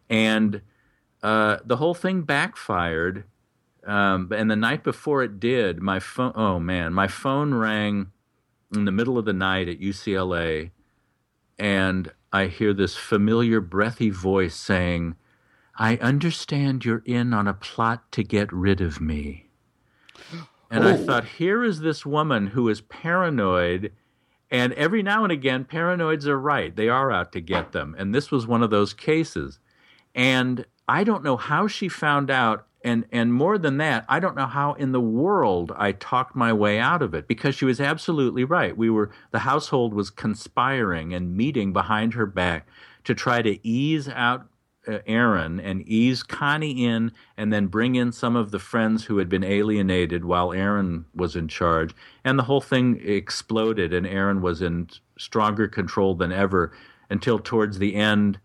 And uh, the whole thing backfired. Um, and the night before it did, my phone, oh man, my phone rang in the middle of the night at UCLA. And I hear this familiar, breathy voice saying, I understand you're in on a plot to get rid of me. And I oh. thought, here is this woman who is paranoid. And every now and again, paranoids are right. They are out to get them. And this was one of those cases. And I don't know how she found out. And, and more than that, I don't know how in the world I talked my way out of it because she was absolutely right. We were, the household was conspiring and meeting behind her back to try to ease out Erin and ease Connie in, and then bring in some of the friends who had been alienated while Erin was in charge. And the whole thing exploded, and Erin was in stronger control than ever until towards the end,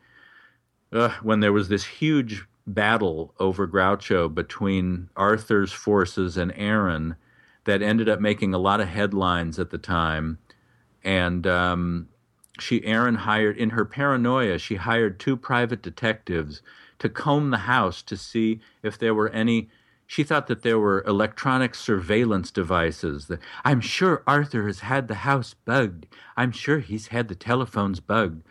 uh, when there was this huge battle over Groucho between Arthur's forces and Erin that ended up making a lot of headlines at the time. And um, she Erin hired in her paranoia she hired two private detectives to comb the house to see if there were any she thought that there were electronic surveillance devices that i'm sure arthur has had the house bugged. I'm sure he's had the telephones bugged.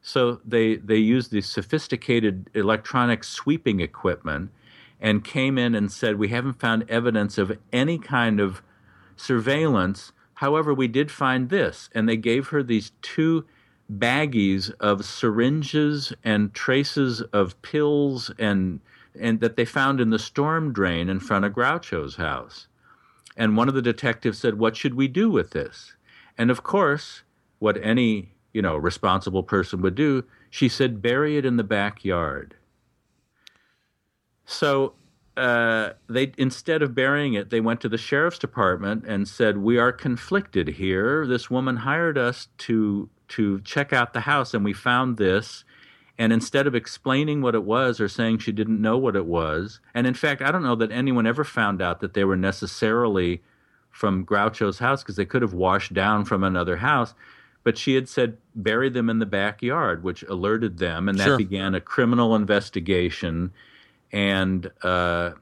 So they they used the sophisticated electronic sweeping equipment and came in and said we haven't found evidence of any kind of surveillance However, we did find this, and they gave her these two baggies of syringes and traces of pills and and that they found in the storm drain in front of Groucho's house. And one of the detectives said, "What should we do with this?" And of course, what any, you know, responsible person would do, she said, "Bury it in the backyard." So uh, they instead of burying it, they went to the sheriff's department and said, "We are conflicted here. This woman hired us to to check out the house, and we found this." And instead of explaining what it was or saying she didn't know what it was, and in fact, I don't know that anyone ever found out that they were necessarily from Groucho's house because they could have washed down from another house. But she had said bury them in the backyard, which alerted them, and that Sure. began a criminal investigation and uh,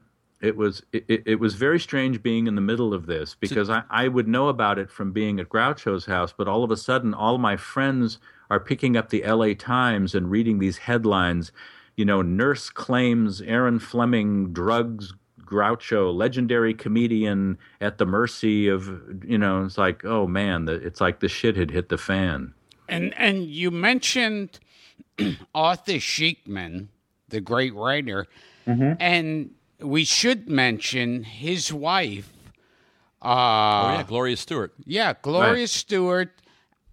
it was it, it- was very strange being in the middle of this because I, I would know about it from being at Groucho's house, but all of a sudden, all my friends are picking up the L.A. Times and reading these headlines. You know, nurse claims Erin Fleming drugs Groucho, legendary comedian at the mercy of you know. It's like, oh man, the, it's like the shit had hit the fan. And and you mentioned *clears throat* Arthur Sheekman, the great writer, and we should mention his wife. Oh Uh, yeah, Gloria Stuart. yeah, Gloria Stuart,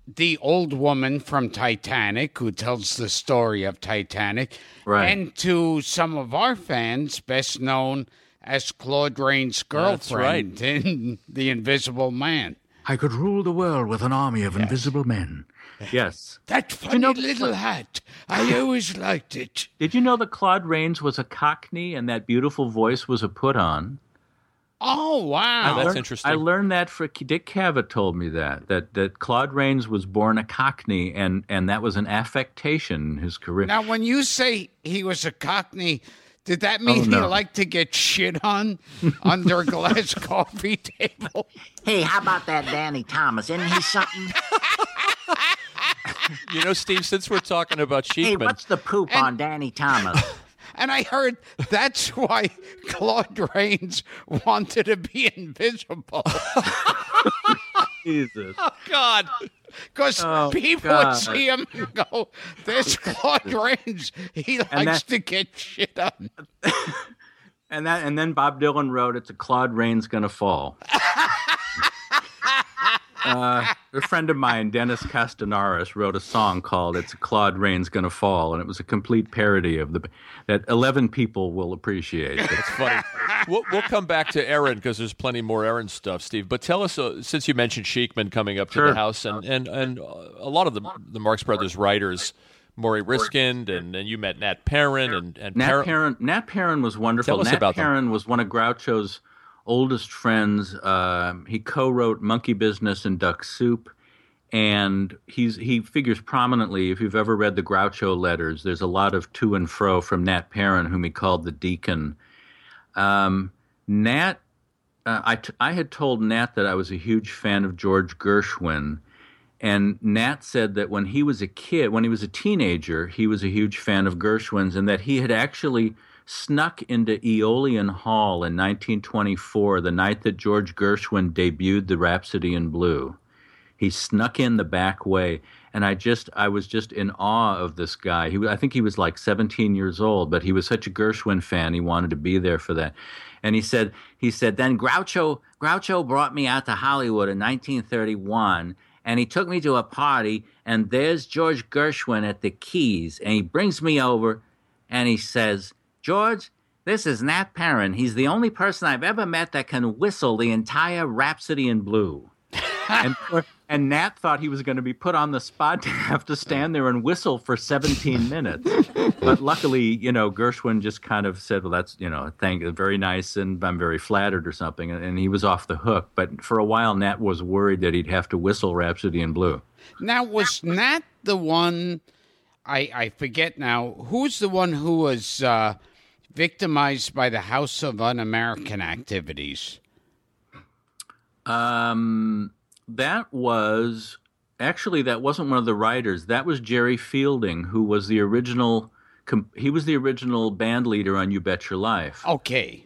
the old woman from Titanic who tells the story of Titanic, Right. and to some of our fans, best known as Claude Rains' That's right. girlfriend in *laughs* The Invisible Man. I could rule the world with an army of invisible men. Yes. That funny little hat. I always liked it. Did you know that Claude Rains was a Cockney and that beautiful voice was a put on? Oh wow! That's interesting. I learned that for Dick Cavett told me that that that Claude Rains was born a Cockney and and that was an affectation in his career. Now, when you say he was a Cockney, Did that oh, mean Oh, he liked to get shit on under a glass *laughs* coffee table? Hey, how about that Danny Thomas? Isn't he something? *laughs* *laughs* You know, Steve, since we're talking about hey, Sheekman, what's the poop on Danny Thomas? *laughs* And I heard that's why Claude Rains wanted to be invisible. *laughs* Jesus. Oh, God, Because Oh, people God. would see him and go, This Claude Rains, he likes that- to get shit on. And that, and then Bob Dylan wrote, "It's a Claude Rain's gonna fall." Uh, a friend of mine, Dennis Castanaris, wrote a song called "It's a Claude Rain's Gonna Fall," and it was a complete parody of the that eleven people will appreciate. It's funny. we'll, we'll come back to Erin because there's plenty more Erin stuff, Steve. But tell us, uh, since you mentioned Sheekman coming up to Sure. the house, and and and a lot of the the Marx Brothers writers, Morrie Ryskind, and and you met Nat Perrin, and and Nat Perrin- Perrin, Nat Perrin was wonderful. Tell us Nat about them. Perrin was one of Groucho's oldest friends. Um he co-wrote Monkey Business and Duck Soup, and he's he figures prominently. If you've ever read the Groucho letters, there's a lot of to and fro from Nat Perrin, whom he called the Deacon. Um, Nat, uh, I t- I had told Nat that I was a huge fan of George Gershwin. And Nat said that when he was a kid, when he was a teenager, he was a huge fan of Gershwin's and that he had actually snuck into Aeolian Hall in 1924, the night that George Gershwin debuted the Rhapsody in Blue. He snuck in the back way, and I just, I was just in awe of this guy. He, I think he was like 17 years old, but he was such a Gershwin fan. He wanted to be there for that. And he said, he said, then Groucho, Groucho brought me out to Hollywood in 1931, and he took me to a party, and there's George Gershwin at the Keys, and he brings me over, and he says, George, this is Nat Perrin. He's the only person I've ever met that can whistle the entire Rhapsody in Blue *laughs* and and Nat thought he was going to be put on the spot *laughs* to have to stand there and whistle for 17 minutes. But luckily, you know, Gershwin just kind of said, "Well, that's you know, thank you, very nice, and I'm very flattered," or something, and, and he was off the hook. But for a while, Nat was worried that he'd have to whistle Rhapsody in Blue. Now, was Nat the one? I, I forget now. Who's the one who was uh, victimized by the House of Un American Activities? Um, that was actually that wasn't one of the writers. That was Jerry Fielding, who was the original. He was the original band leader on "You Bet Your Life." Okay.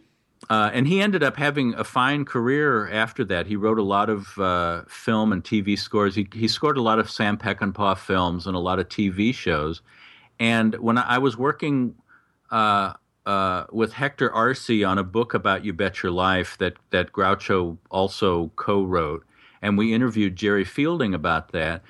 Uh, and he ended up having a fine career after that. He wrote a lot of uh, film and TV scores. He, he scored a lot of Sam Peckinpah films and a lot of TV shows. And when I, I was working uh, uh, with Hector Arce on a book about You Bet Your Life that, that Groucho also co wrote, and we interviewed Jerry Fielding about that.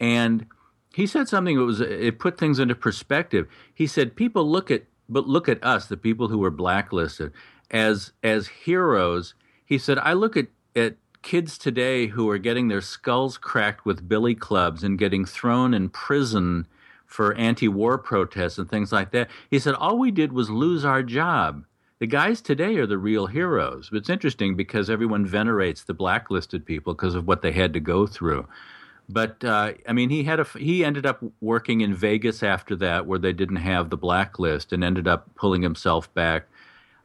And he said something that was it put things into perspective. He said people look at but look at us, the people who were blacklisted, as as heroes. He said I look at at kids today who are getting their skulls cracked with billy clubs and getting thrown in prison for anti-war protests and things like that. He said all we did was lose our job. The guys today are the real heroes. It's interesting because everyone venerates the blacklisted people because of what they had to go through. But uh, I mean, he had a he ended up working in Vegas after that, where they didn't have the blacklist, and ended up pulling himself back.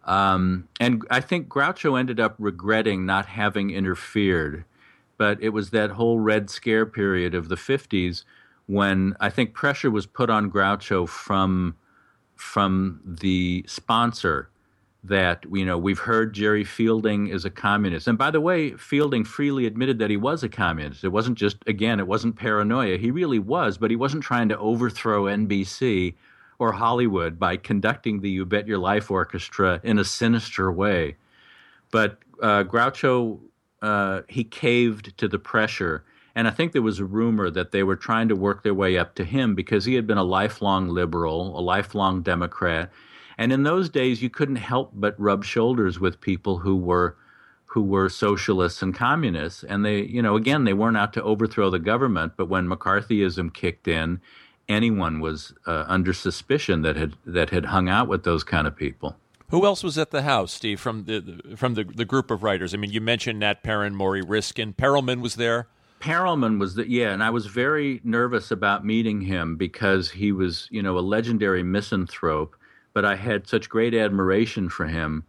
Um, and I think Groucho ended up regretting not having interfered. But it was that whole Red Scare period of the '50s when I think pressure was put on Groucho from from the sponsor that you know we've heard Jerry Fielding is a communist. And by the way, Fielding freely admitted that he was a communist. It wasn't just again, it wasn't paranoia. He really was, but he wasn't trying to overthrow NBC or Hollywood by conducting the You Bet Your Life orchestra in a sinister way. But uh, Groucho uh, he caved to the pressure. And I think there was a rumor that they were trying to work their way up to him because he had been a lifelong liberal, a lifelong Democrat. And in those days, you couldn't help but rub shoulders with people who were who were socialists and communists. And they, you know, again, they weren't out to overthrow the government, but when McCarthyism kicked in, anyone was uh, under suspicion that had that had hung out with those kind of people. Who else was at the house, Steve? From the from the the group of writers. I mean, you mentioned Nat Perrin, Morrie Ryskind, Perelman was there. Perelman was the yeah, and I was very nervous about meeting him because he was, you know, a legendary misanthrope, but I had such great admiration for him.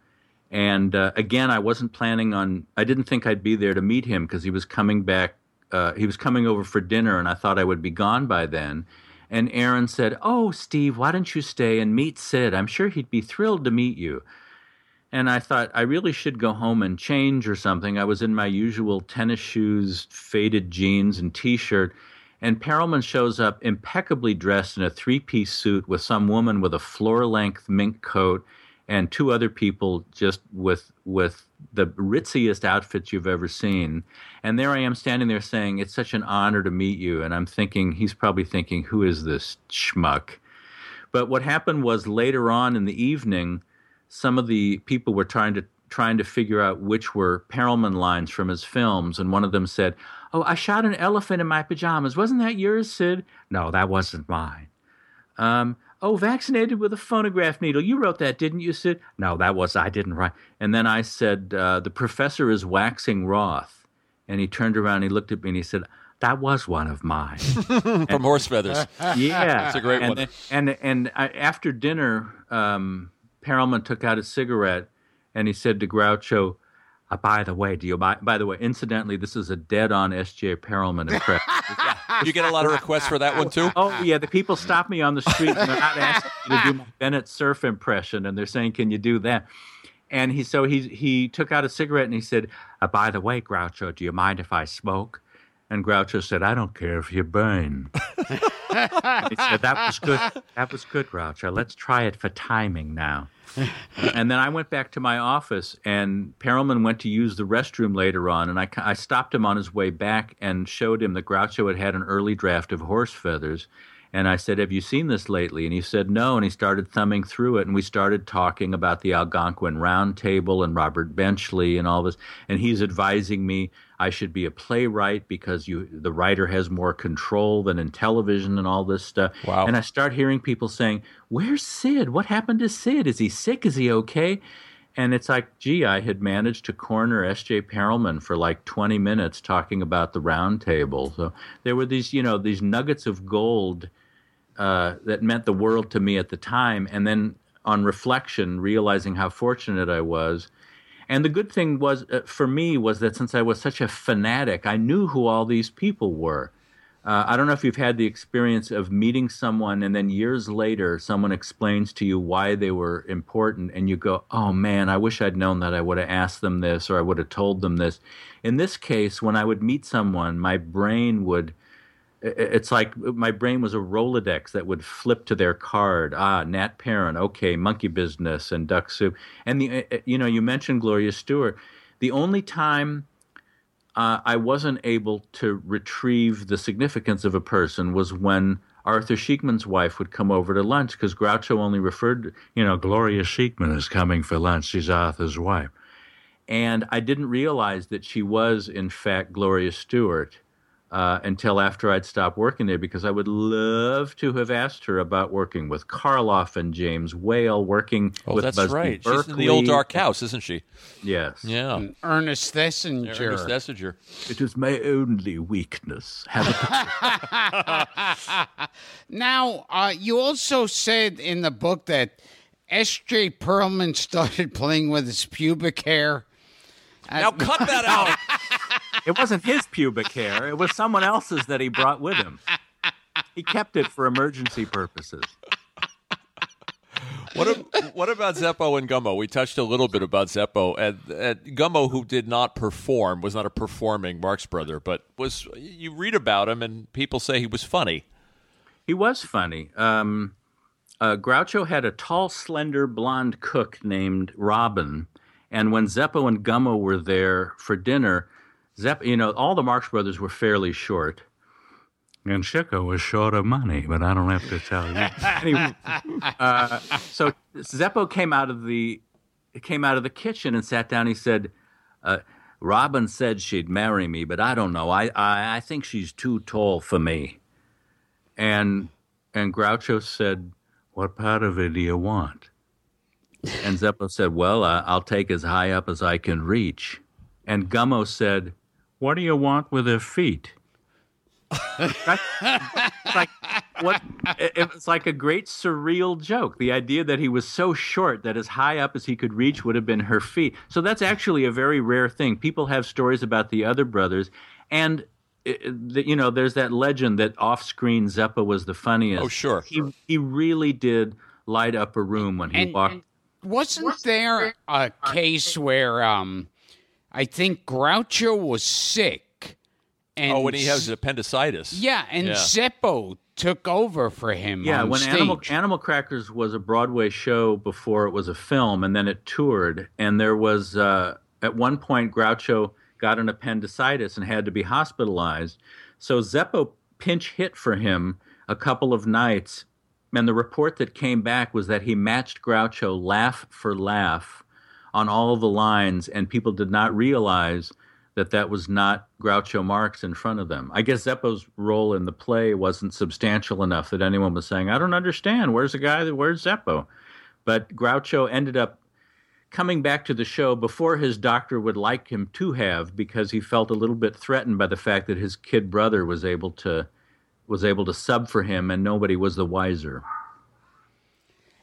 And uh, again, I wasn't planning on. I didn't think I'd be there to meet him because he was coming back. Uh, he was coming over for dinner, and I thought I would be gone by then. And Erin said, "Oh, Steve, why don't you stay and meet Sid? I'm sure he'd be thrilled to meet you." And I thought I really should go home and change or something. I was in my usual tennis shoes, faded jeans, and T-shirt. And Perelman shows up impeccably dressed in a three-piece suit with some woman with a floor-length mink coat and two other people just with with the ritziest outfits you've ever seen. And there I am standing there saying, "It's such an honor to meet you." And I'm thinking he's probably thinking, "Who is this schmuck?" But what happened was later on in the evening, some of the people were trying to trying to figure out which were Perelman lines from his films, and one of them said, "Oh, I shot an elephant in my pajamas. Wasn't that yours, Sid?" No, that wasn't mine. Um, oh, vaccinated with a phonograph needle. You wrote that, didn't you, Sid? No, that was I didn't write. And then I said, uh, the professor is waxing wroth, and he turned around, he looked at me, and he said. That was one of mine. *laughs* From Horse Feathers. Yeah, It's a great and, one. And and I, after dinner, um, Perelman took out a cigarette and he said to Groucho, uh, "By the way, do you buy? By the way, incidentally, this is a dead-on S.J. Perelman impression." *laughs* You get a lot of requests for that one too. oh yeah, the people stop me on the street and they're not asking me to do my Bennett Cerf impression, and they're saying, "Can you do that?" And he so he he took out a cigarette and he said, uh, "By the way, Groucho, do you mind if I smoke?" And Groucho said, "I don't care if you burn." *laughs* he said, "That was good. That was good, Groucho. Let's try it for timing now." *laughs* and then I went back to my office, and Perelman went to use the restroom later on, and I, I stopped him on his way back and showed him that Groucho had had an early draft of Horse Feathers. And I said, Have you seen this lately? And he said, No. And he started thumbing through it. And we started talking about the Algonquin Round Table and Robert Benchley and all this. And he's advising me I should be a playwright because you, the writer has more control than in television and all this stuff. Wow. And I start hearing people saying, Where's Sid? What happened to Sid? Is he sick? Is he okay? And it's like, gee, I had managed to corner S.J. Perelman for like 20 minutes talking about the round table. So there were these, you know, these nuggets of gold uh, that meant the world to me at the time. And then on reflection, realizing how fortunate I was. And the good thing was uh, for me was that since I was such a fanatic, I knew who all these people were. Uh, I don't know if you've had the experience of meeting someone and then years later someone explains to you why they were important and you go, oh man, I wish I'd known that. I would have asked them this or I would have told them this. In this case, when I would meet someone, my brain would it's like my brain was a Rolodex that would flip to their card. Ah, Nat Perrin, okay, Monkey Business and Duck Soup. And the you know, you mentioned Gloria Stuart. The only time uh, I wasn't able to retrieve the significance of a person was when Arthur Sheekman's wife would come over to lunch because Groucho only referred, you know, Gloria Sheekman is coming for lunch. She's Arthur's wife. And I didn't realize that she was, in fact, Gloria Stuart uh, until after I'd stopped working there because I would love to have asked her about working with Karloff and James Whale, working Oh, with that's Busby right. She's in Berkeley. the old dark house, isn't she? Yes. Yeah. Ernest Thesinger. Ernest Thesiger. It is my only weakness. Have a *laughs* Now, uh, you also said in the book that S.J. Perelman started playing with his pubic hair. Now cut that out. *laughs* It wasn't his pubic hair. It was someone else's that he brought with him. He kept it for emergency purposes. What, what about Zeppo and Gummo? We touched a little bit about Zeppo and, and Gummo, who did not perform, was not a performing Marx brother, but was. You read about him, and people say he was funny. He was funny. Um, uh, Groucho had a tall, slender, blonde cook named Robin, and when Zeppo and Gummo were there for dinner, Zepp, you know, all the Marx brothers were fairly short. And Chico was short of money, but I don't have to tell you. *laughs* anyway, uh, so Zeppo came out of the came out of the kitchen and sat down. He said, uh, "Robin said she'd marry me, but I don't know. I, I I think she's too tall for me." And and Groucho said, "What part of it do you want?" And Zeppo said, "Well, uh, I'll take as high up as I can reach." And Gummo said, "What do you want with her feet?" It's like what it's like a great surreal joke. The idea that he was so short that as high up as he could reach would have been her feet. So that's actually a very rare thing. People have stories about the other brothers, and it, the, you know, there's that legend that off-screen Zeppo was the funniest. Oh, sure. He he really did light up a room when he And, walked. and wasn't there a case where um, I think Groucho was sick? And oh, when he has appendicitis. yeah, and Yeah. Zeppo took over for him. Yeah, on when stage. Animal Animal Crackers was a Broadway show before it was a film, and then it toured. And there was uh, at one point Groucho got an appendicitis and had to be hospitalized. So Zeppo pinch hit for him a couple of nights, and the report that came back was that he matched Groucho laugh for laugh on all the lines, and people did not realize that that was not Groucho Marx in front of them. I guess Zeppo's role in the play wasn't substantial enough that anyone was saying, "I don't understand. Where's the guy? that Where's Zeppo?" But Groucho ended up coming back to the show before his doctor would like him to have because he felt a little bit threatened by the fact that his kid brother was able to was able to sub for him and nobody was the wiser.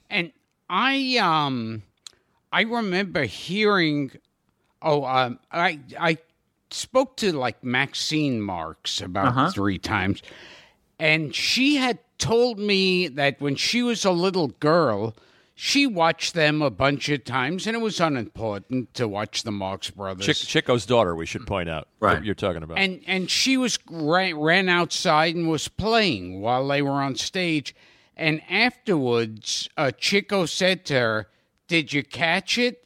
And I um I remember hearing oh um I I spoke to like Maxine Marx about Uh-huh. three times and she had told me that when she was a little girl she watched them a bunch of times and it was unimportant to watch the Marx brothers. Chick, Chico's daughter, we should point out. Right. You're talking about. and and she was ran, ran outside and was playing while they were on stage and afterwards uh, chico said to her did you catch it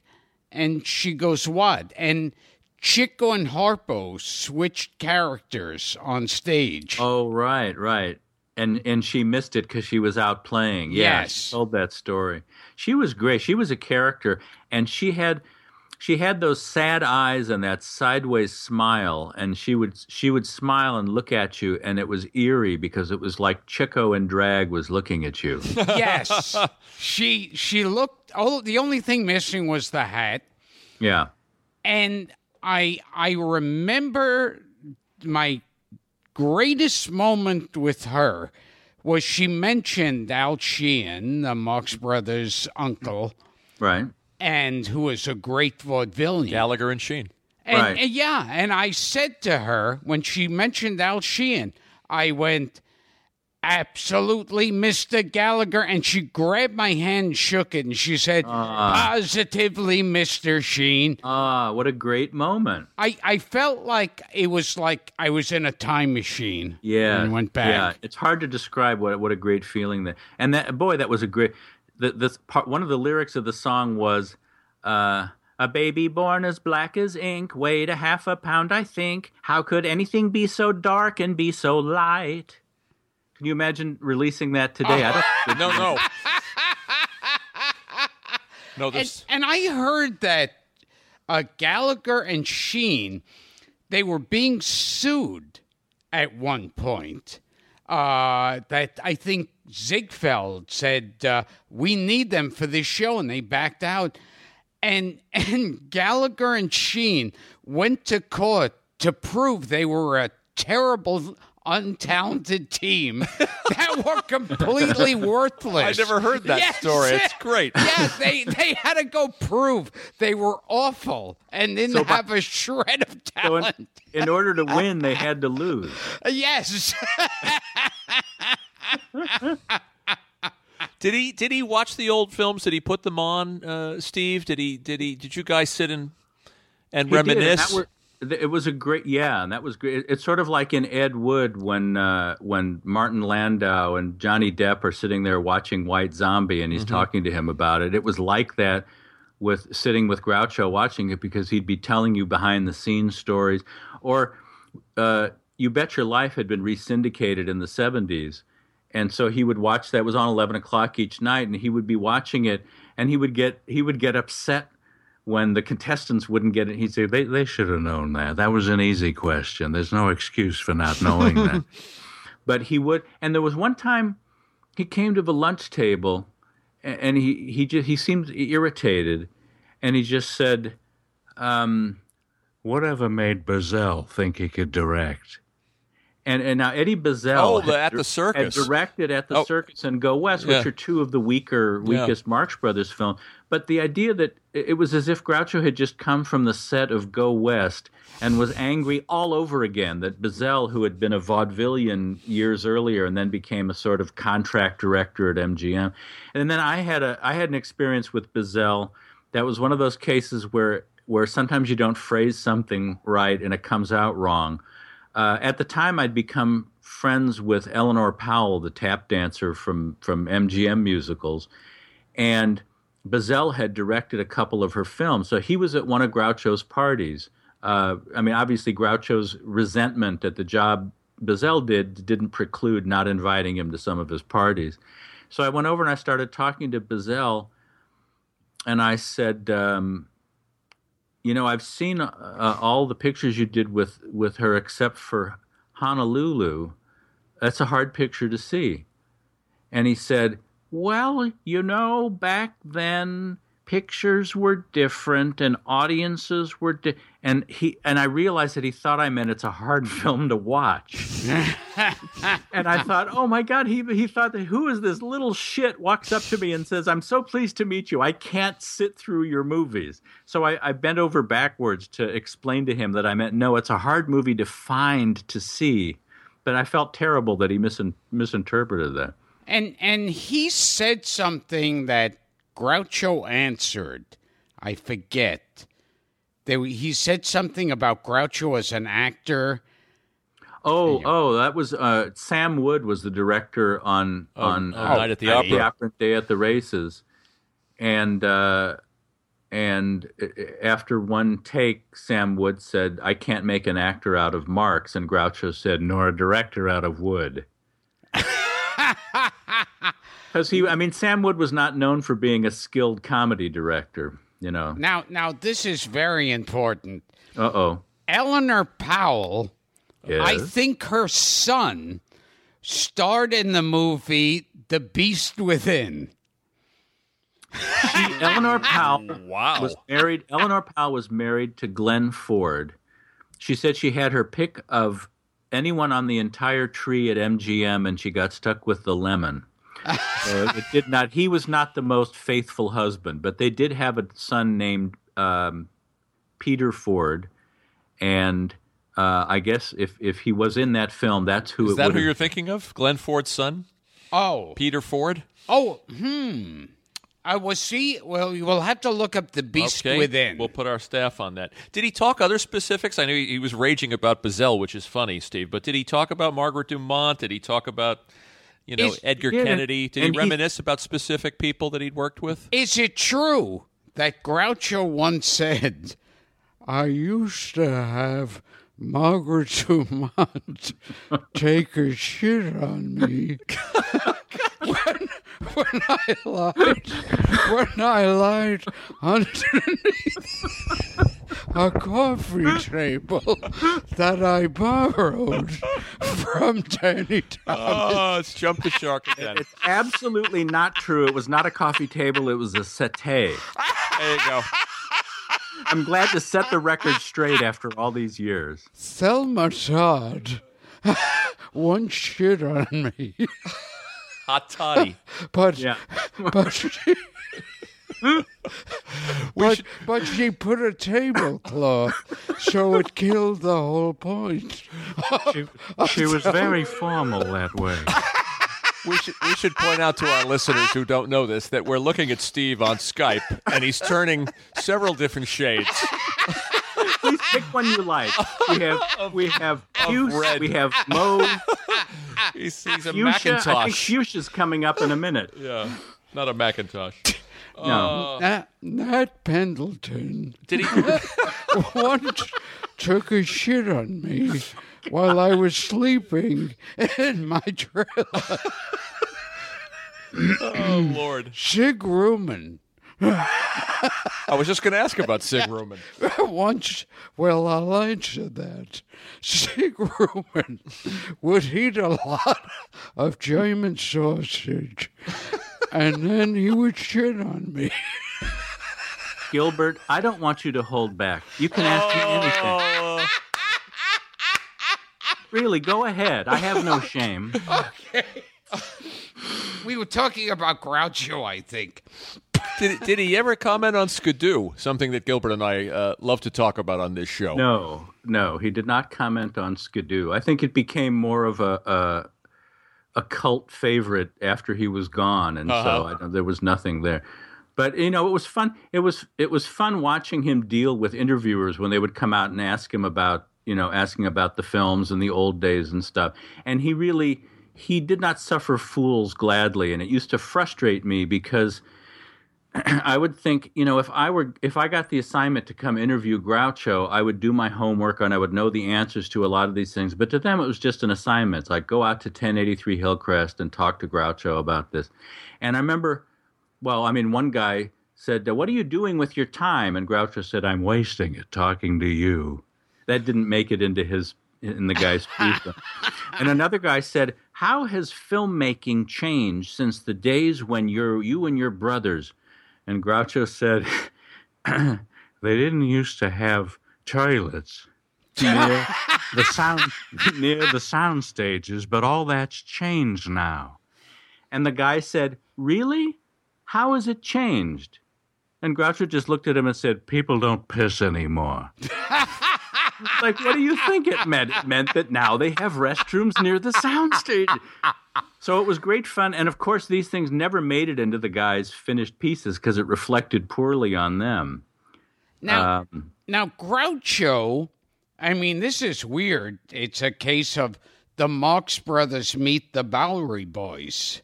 and she goes what and chico and harpo switched characters on stage Oh, right, right. And and she missed it because she was out playing. Yeah, Yes. she told that story. She was great. She was a character, and she had she had those sad eyes and that sideways smile. And she would she would smile and look at you, and it was eerie because it was like Chico and drag was looking at you. *laughs* yes she she looked oh the only thing missing was the hat yeah. and I I remember my greatest moment with her was she mentioned Al Shean, the Marx Brothers' uncle, Right. and who was a great vaudevillian. Gallagher and Shean. and, Right. and yeah, and I said to her when she mentioned Al Shean, I went, Absolutely, Mr. Gallagher. And she grabbed my hand and shook it, and she said, Positively, Mr. Shean. Ah, what a great moment. I, I felt like it was like I was in a time machine. Yeah, and went back. Yeah, it's hard to describe what what a great feeling that. And that boy, that was a great. The, this part, one of the lyrics of the song was, uh, "A baby born as black as ink, weighed a half a pound, I think. How could anything be so dark and be so light?" Can you imagine releasing that today? I don't. *laughs* No, no. *laughs* no, And, and I heard that uh, Gallagher and Shean, they were being sued at one point. Uh, that I think Ziegfeld said uh, we need them for this show, and they backed out. And *laughs* and Gallagher and Shean went to court to prove they were a terrible, untalented team that were completely worthless. *laughs* I never heard that Yes. story. It's great. *laughs* Yeah, they they had to go prove they were awful and didn't So by- have a shred of So in, talent. in order to win, they had to lose. *laughs* yes. Did he did he watch the old films? Did he put them on, uh, Steve? Did he did he did you guys sit and and He did, and reminisce? that was- th- it was a great, yeah, and that was great. It's sort of like in Ed Wood when uh, when Martin Landau and Johnny Depp are sitting there watching White Zombie, and he's Mm-hmm. talking to him about it. It was like that with sitting with Groucho watching it because he'd be telling you behind the scenes stories, or uh, You Bet Your Life had been resyndicated in the '70s. And so he would watch that. It was on eleven o'clock each night, and he would be watching it, and he would get he would get upset when the contestants wouldn't get it. He'd say, "They they should have known that. That was an easy question. There's no excuse for not knowing that." *laughs* But he would, and there was one time he came to the lunch table, and he he just he seemed irritated, and he just said, um, "Whatever made Buzzell think he could direct?" And and now Eddie Buzzell Oh, the- at the circus. had directed at the Oh. circus and Go West, Yeah. which are two of the weaker, Yeah. weakest Marx Brothers film. But the idea that it it was as if Groucho had just come from the set of Go West and was angry all over again that Buzzell, who had been a vaudevillian years earlier and then became a sort of contract director at MGM, and then I had a I had an experience with Buzzell that was one of those cases where where sometimes you don't phrase something right and it comes out wrong. Uh, at the time, I'd become friends with Eleanor Powell, the tap dancer from from MGM musicals, and Buzzell had directed a couple of her films. So he was at one of Groucho's parties. Uh, I mean, obviously, Groucho's resentment at the job Buzzell did didn't preclude not inviting him to some of his parties. So I went over and I started talking to Buzzell, and I said, um, "You know, I've seen uh, all the pictures you did with with her, except for Honolulu. That's a hard picture to see." And he said, Well, you know, back then pictures were different and audiences were di-. and he and I realized that he thought I meant it's a hard *laughs* film to watch. *laughs* and I thought, oh my God, he he thought that who is this little shit walks up to me and says, I'm so pleased to meet you. I can't sit through your movies. So I, I bent over backwards to explain to him that I meant no, it's a hard movie to find to see. But I felt terrible that he misin- misinterpreted that. And and he said something that Groucho answered. I forget. There, he said something about Groucho as an actor. Oh, oh, that was uh, Sam Wood was the director on on oh, Night at the Opera. the Operant Day at the Races, and uh, and uh, after one take, Sam Wood said, "I can't make an actor out of Marx," and Groucho said, "Nor a director out of Wood." *laughs* Because he, I mean, Sam Wood was not known for being a skilled comedy director. You know. Now, now this is very important. Uh oh. Eleanor Powell, Yes. I think her son starred in the movie The Beast Within. She, Eleanor *laughs* Powell Wow. was married. Eleanor Powell was married to Glenn Ford. She said she had her pick of anyone on the entire tree at MGM, and she got stuck with the lemon. So it did not. He was not the most faithful husband, but they did have a son named um, Peter Ford, and uh, I guess if if he was in that film, that's who Is it that who you're thinking of? Glenn Ford's son, Oh, Peter Ford. oh, hmm. I will see. Well, you will have to look up The Beast Okay, Within. We'll put our staff on that. Did he talk other specifics? I know he, he was raging about Buzzell, which is funny, Steve. But did he talk about Margaret Dumont? Did he talk about, you know, Is- Edgar yeah, Kennedy? Did he- reminisce about specific people that he'd worked with? Is it true that Groucho once said, I used to have Margaret Dumont *laughs* take a shit on me *laughs* when, when I lied when I lied underneath *laughs* a coffee *laughs* table that I borrowed from Danny Thomas. Oh, it's jump the shark again. It's absolutely not true. It was not a coffee table. It was a settee. There you go. I'm glad to set the record straight after all these years. Thelma Todd *laughs* once shit on me, Hot toddy. *laughs* but Yeah. but she, *laughs* but, but she put a tablecloth so it killed the whole point. She, she *laughs* was very formal that way. We should, we should point out to our listeners who don't know this that we're looking at Steve on Skype and he's turning several different shades. Please pick one you like. We have we have puce, red. we have mauve, He's, he's a fuchsia. I think Macintosh. fuchsia's coming up in a minute. Yeah, not a Macintosh. No. Uh. Nat, Nat Pendleton Did he? *laughs* once took a shit on me while I was sleeping in my trailer. Oh Lord! Sig Ruman I was just going to ask about Sig Ruman. *laughs* once, well, I'll answer that. Sig Ruman would eat a lot of German sausage, and then he would shit on me. Gilbert, I don't want you to hold back. You can ask me anything. Really, go ahead. I have no *laughs* shame. Okay. We were talking about Groucho, I think. Did, did he ever comment on Skidoo? Something that Gilbert and I uh, love to talk about on this show. No, no, he did not comment on Skidoo. I think it became more of a a, cult favorite after he was gone, and so uh-huh. I, there was nothing there. But you know, it was fun. It was it was fun watching him deal with interviewers when they would come out and ask him about you know asking about the films and the old days and stuff. And he really he did not suffer fools gladly, and it used to frustrate me because. *clears throat* I would think, you know, if I were if I got the assignment to come interview Groucho, I would do my homework and I would know the answers to a lot of these things. But to them, it was just an assignment. It's like go out to 1083 Hillcrest and talk to Groucho about this. And I remember, well, I mean, one guy said, "What are you doing with your time?" And Groucho said, "I'm wasting it talking to you." That didn't make it into his in the guy's piece. *laughs* and another guy said, "How has filmmaking changed since the days when you're you and your brothers?" And Groucho said, *clears throat* "They didn't used to have toilets near the sound *laughs* near the sound stages, but all that's changed now." And the guy said, "Really? How has it changed?" And Groucho just looked at him and said, "People don't piss anymore." *laughs* *laughs* like, what do you think it meant? It meant that now they have restrooms near the soundstage. So it was great fun, and of course, these things never made it into the guys' finished pieces because it reflected poorly on them. Now, Um, now Groucho, I mean, this is weird. It's a case of the Marx Brothers meet the Bowery Boys.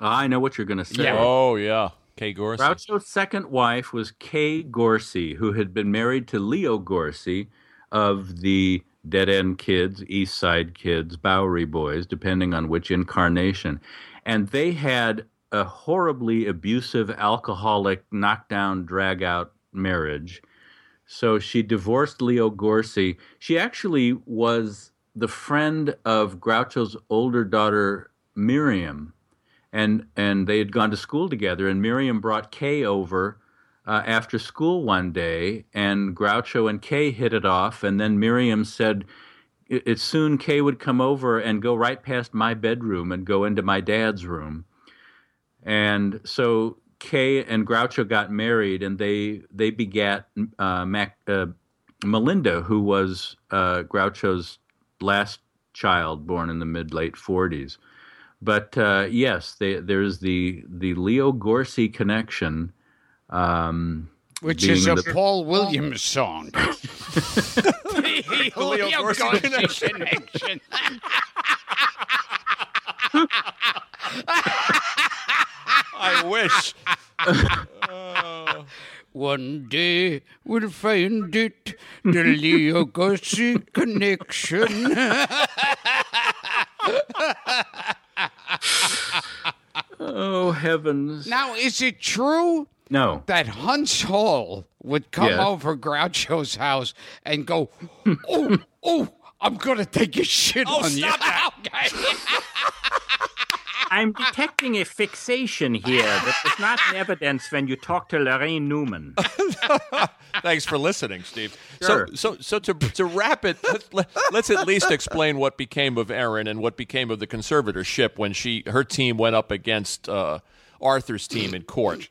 I know what you're going to say. Yeah. Oh yeah, Kay Gorcey. Groucho's second wife was Kay Gorcey, who had been married to Leo Gorcey of the Dead End Kids, East Side Kids, Bowery Boys, depending on which incarnation. And they had a horribly abusive, alcoholic, knockdown, drag out marriage. So she divorced Leo Gorcey. She actually was the friend of Groucho's older daughter, Miriam and and they had gone to school together. And Miriam brought Kay over uh, after school one day, and Groucho and Kay hit it off. And then Miriam said, it, it soon Kay would come over and go right past my bedroom and go into my dad's room. And so Kay and Groucho got married, and they they begat uh, Mac, uh, Melinda, who was uh, Groucho's last child, born in the mid late forties. But uh, yes, they, there's the the Leo Gorcey connection. Um, Which is a the- Paul Williams song. the *laughs* Leo Gorcey Gorcey connection. connection. I wish. *laughs* One day we'll find it, the Leo Gorcey connection. *laughs* oh heavens! Now, is it true No, that Huntz Hall would come Yes. over Groucho's house and go, "Oh, oh, I'm gonna take a shit Oh, on you." *laughs* *laughs* I'm detecting a fixation here that is not in evidence when you talk to Laraine Newman. *laughs* Thanks for listening, Steve. Sure. So, so, so to to wrap it, let's, let, let's at least explain what became of Erin and what became of the conservatorship when she her team went up against uh, Arthur's team in court,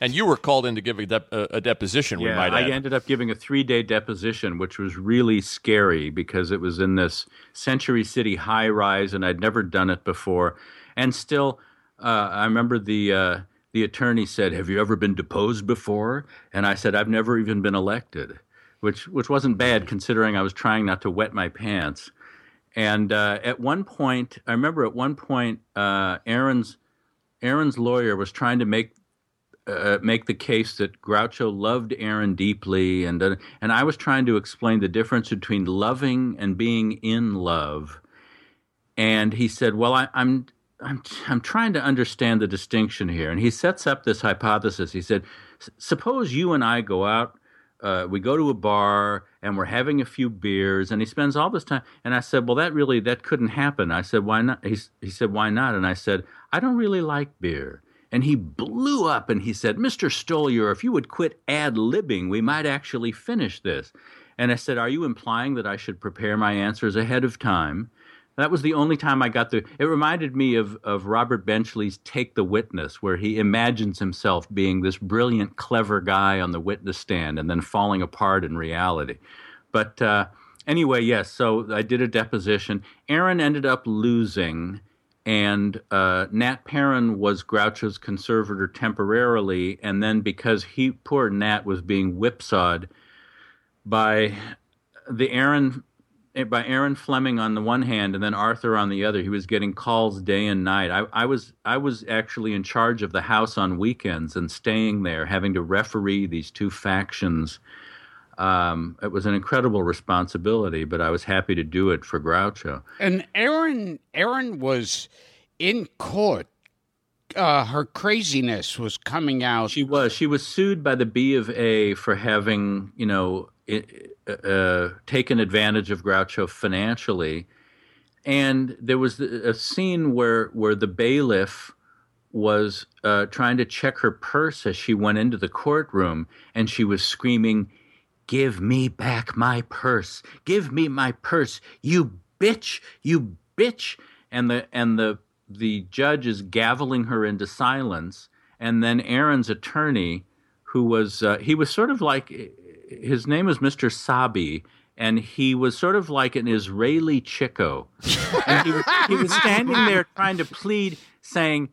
and you were called in to give a, a, deposition. we Yeah, I ended up giving a three day deposition, which was really scary because it was in this Century City high rise, and I'd never done it before. And still, uh, I remember the uh, the attorney said, "Have you ever been deposed before?" And I said, "I've never even been elected," which which wasn't bad considering I was trying not to wet my pants. And uh, at one point, I remember at one point, uh, Erin's Erin's lawyer was trying to make uh, make the case that Groucho loved Erin deeply, and uh, and I was trying to explain the difference between loving and being in love. And he said, "Well, I, I'm." I'm, I'm trying to understand the distinction here. And he sets up this hypothesis. He said, Suppose you and I go out, uh, we go to a bar and we're having a few beers, and he spends all this time. And I said, Well, that really, that couldn't happen. I said, Why not? He, he said, Why not? And I said, I don't really like beer. And he blew up and he said, Mr. Stoliar, if you would quit ad libbing, we might actually finish this. And I said, Are you implying that I should prepare my answers ahead of time? That was the only time I got the. It reminded me of, of Robert Benchley's Take the Witness, where he imagines himself being this brilliant, clever guy on the witness stand and then falling apart in reality. But uh, anyway, yes, so I did a deposition. Erin ended up losing, and uh, Nat Perrin was Groucho's conservator temporarily. And then because he, poor Nat, was being whipsawed by the Erin by Erin Fleming on the one hand and then Arthur on the other. He was getting calls day and night. I, I was I was actually in charge of the house on weekends and staying there, having to referee these two factions. Um, it was an incredible responsibility, but I was happy to do it for Groucho. And Erin, Erin was in court. Uh, her craziness was coming out. She was. She was sued by the B of A for having, you know, uh, taken advantage of Groucho financially. And there was a scene where where the bailiff was uh, trying to check her purse as she went into the courtroom, and she was screaming, "Give me back my purse! Give me my purse! You bitch! You bitch!" And the and the the judge is gaveling her into silence, and then Erin's attorney, who was uh, he was sort of like his name was Mr. Sabi, and he was sort of like an Israeli Chico. and he was, he was standing there trying to plead, saying,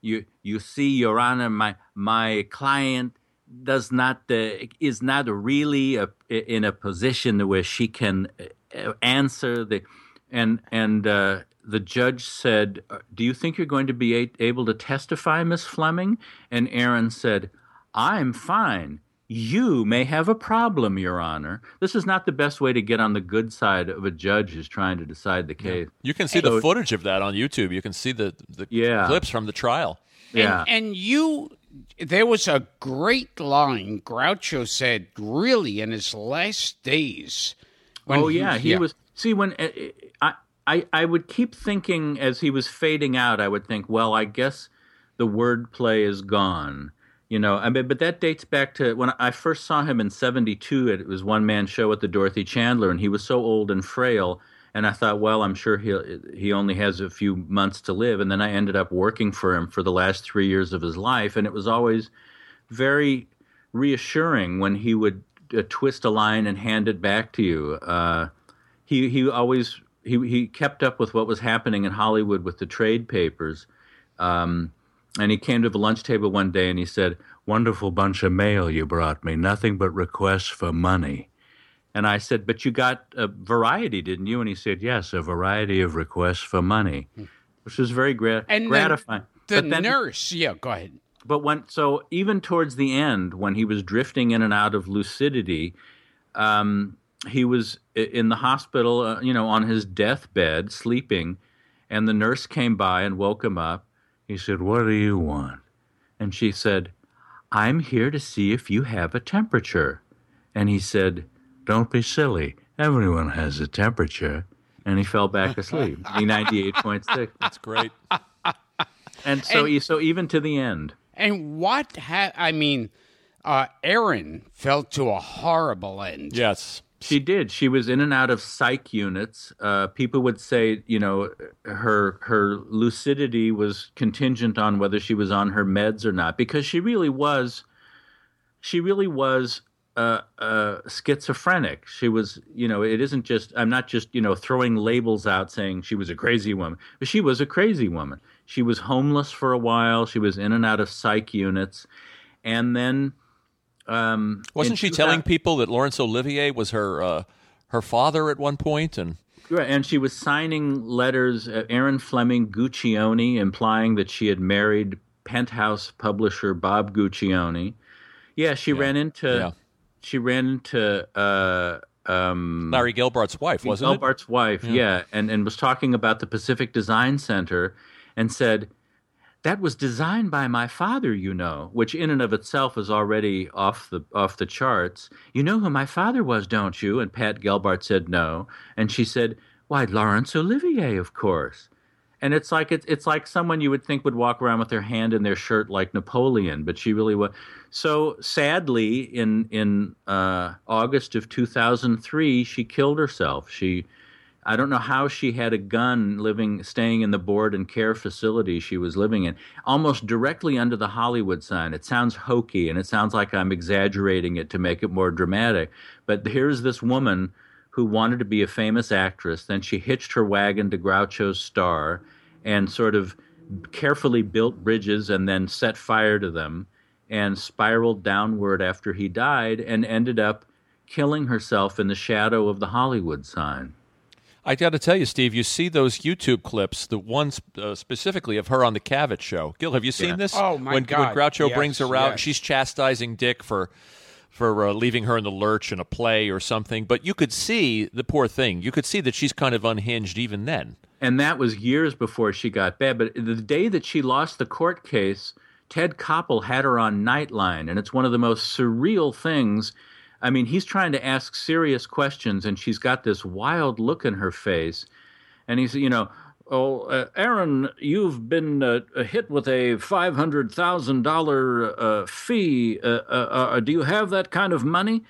"You, you see, Your Honor, my my client does not uh, is not really a, in a position where she can uh, answer the." And and uh, the judge said, "Do you think you're going to be a- able to testify, Miss Fleming?" And Erin said, "I'm fine." you may have a problem, Your Honor. This is not the best way to get on the good side of a judge who's trying to decide the case. You can see So- the footage of that on YouTube. You can see the, the Yeah. clips from the trial. Yeah. And, and you, there was a great line Groucho said, really, in his last days. oh yeah, he was. See, when uh, I, I I would keep thinking as he was fading out, I would think, well, I guess the wordplay is gone. You know, I mean, but that dates back to when I first saw him in '72. It was one man show at the Dorothy Chandler, and he was so old and frail. And I thought, well, I'm sure he he only has a few months to live. And then I ended up working for him for the last three years of his life, and it was always very reassuring when he would uh, twist a line and hand it back to you. Uh, he he always he he kept up with what was happening in Hollywood with the trade papers. Um, and he came to the lunch table one day and he said, "Wonderful bunch of mail you brought me. Nothing but requests for money." And I said, "But you got a variety, didn't you?" And he said, "Yes, a variety of requests for money," which was very gra- And gratifying. The But then- nurse, yeah, go ahead. but when so even towards the end when he was drifting in and out of lucidity um, he was in the hospital uh, you know on his deathbed sleeping and the nurse came by and woke him up he said what do you want and she said i'm here to see if you have a temperature and he said don't be silly everyone has a temperature and he fell back asleep *laughs* 98.6 That's great. and so And- so even to the end And what ha- I mean, uh, Erin fell to a horrible end. yes. She did. She was in and out of psych units. Uh, people would say, you know, her her lucidity was contingent on whether she was on her meds or not, because she really was. She really was uh, uh, schizophrenic. She was, you know, it isn't just. I'm not just, you know, throwing labels out saying she was a crazy woman, but she was a crazy woman. She was homeless for a while. She was in and out of psych units, and then. Um, Wasn't she 2000 telling people that Laurence Olivier was her uh, her father at one point? And Right, and she was signing letters, uh, Erin Fleming Guccione, implying that she had married penthouse publisher Bob Guccione. Yeah, she ran into Yeah. She ran into uh, um, Larry Gelbart's wife, wasn't it? Wife, yeah, and, and was talking about the Pacific Design Center and said, that was designed by my father, you know, which in and of itself is already off the off the charts. You know who my father was, don't you? And Pat Gelbart said no. And she said, Why, Laurence Olivier, of course. And it's like it's it's like someone you would think would walk around with their hand in their shirt like Napoleon, but she really was. So sadly, in in uh, August of 2003, she killed herself. She, I don't know how she had a gun living, staying in the board and care facility she was living in, almost directly under the Hollywood sign. It sounds hokey, and it sounds like I'm exaggerating it to make it more dramatic. But here's this woman who wanted to be a famous actress. Then she hitched her wagon to Groucho's star and sort of carefully built bridges and then set fire to them and spiraled downward after he died and ended up killing herself in the shadow of the Hollywood sign. I got to tell you, Steve, you see those YouTube clips, the ones uh, specifically of her on the Cavett show. Gil, have you seen Yeah. this? Oh, my when, God. When Groucho Yes, brings her out, yes. she's chastising Dick for for uh, leaving her in the lurch in a play or something. But you could see the poor thing. You could see that she's kind of unhinged even then. And that was years before she got bad. But the day that she lost the court case, Ted Koppel had her on Nightline. And it's one of the most surreal things. I mean, he's trying to ask serious questions, and she's got this wild look in her face. And he's, you know, oh, uh, Erin, you've been uh, hit with a $500,000 uh, fee. Uh, uh, uh, do you have that kind of money?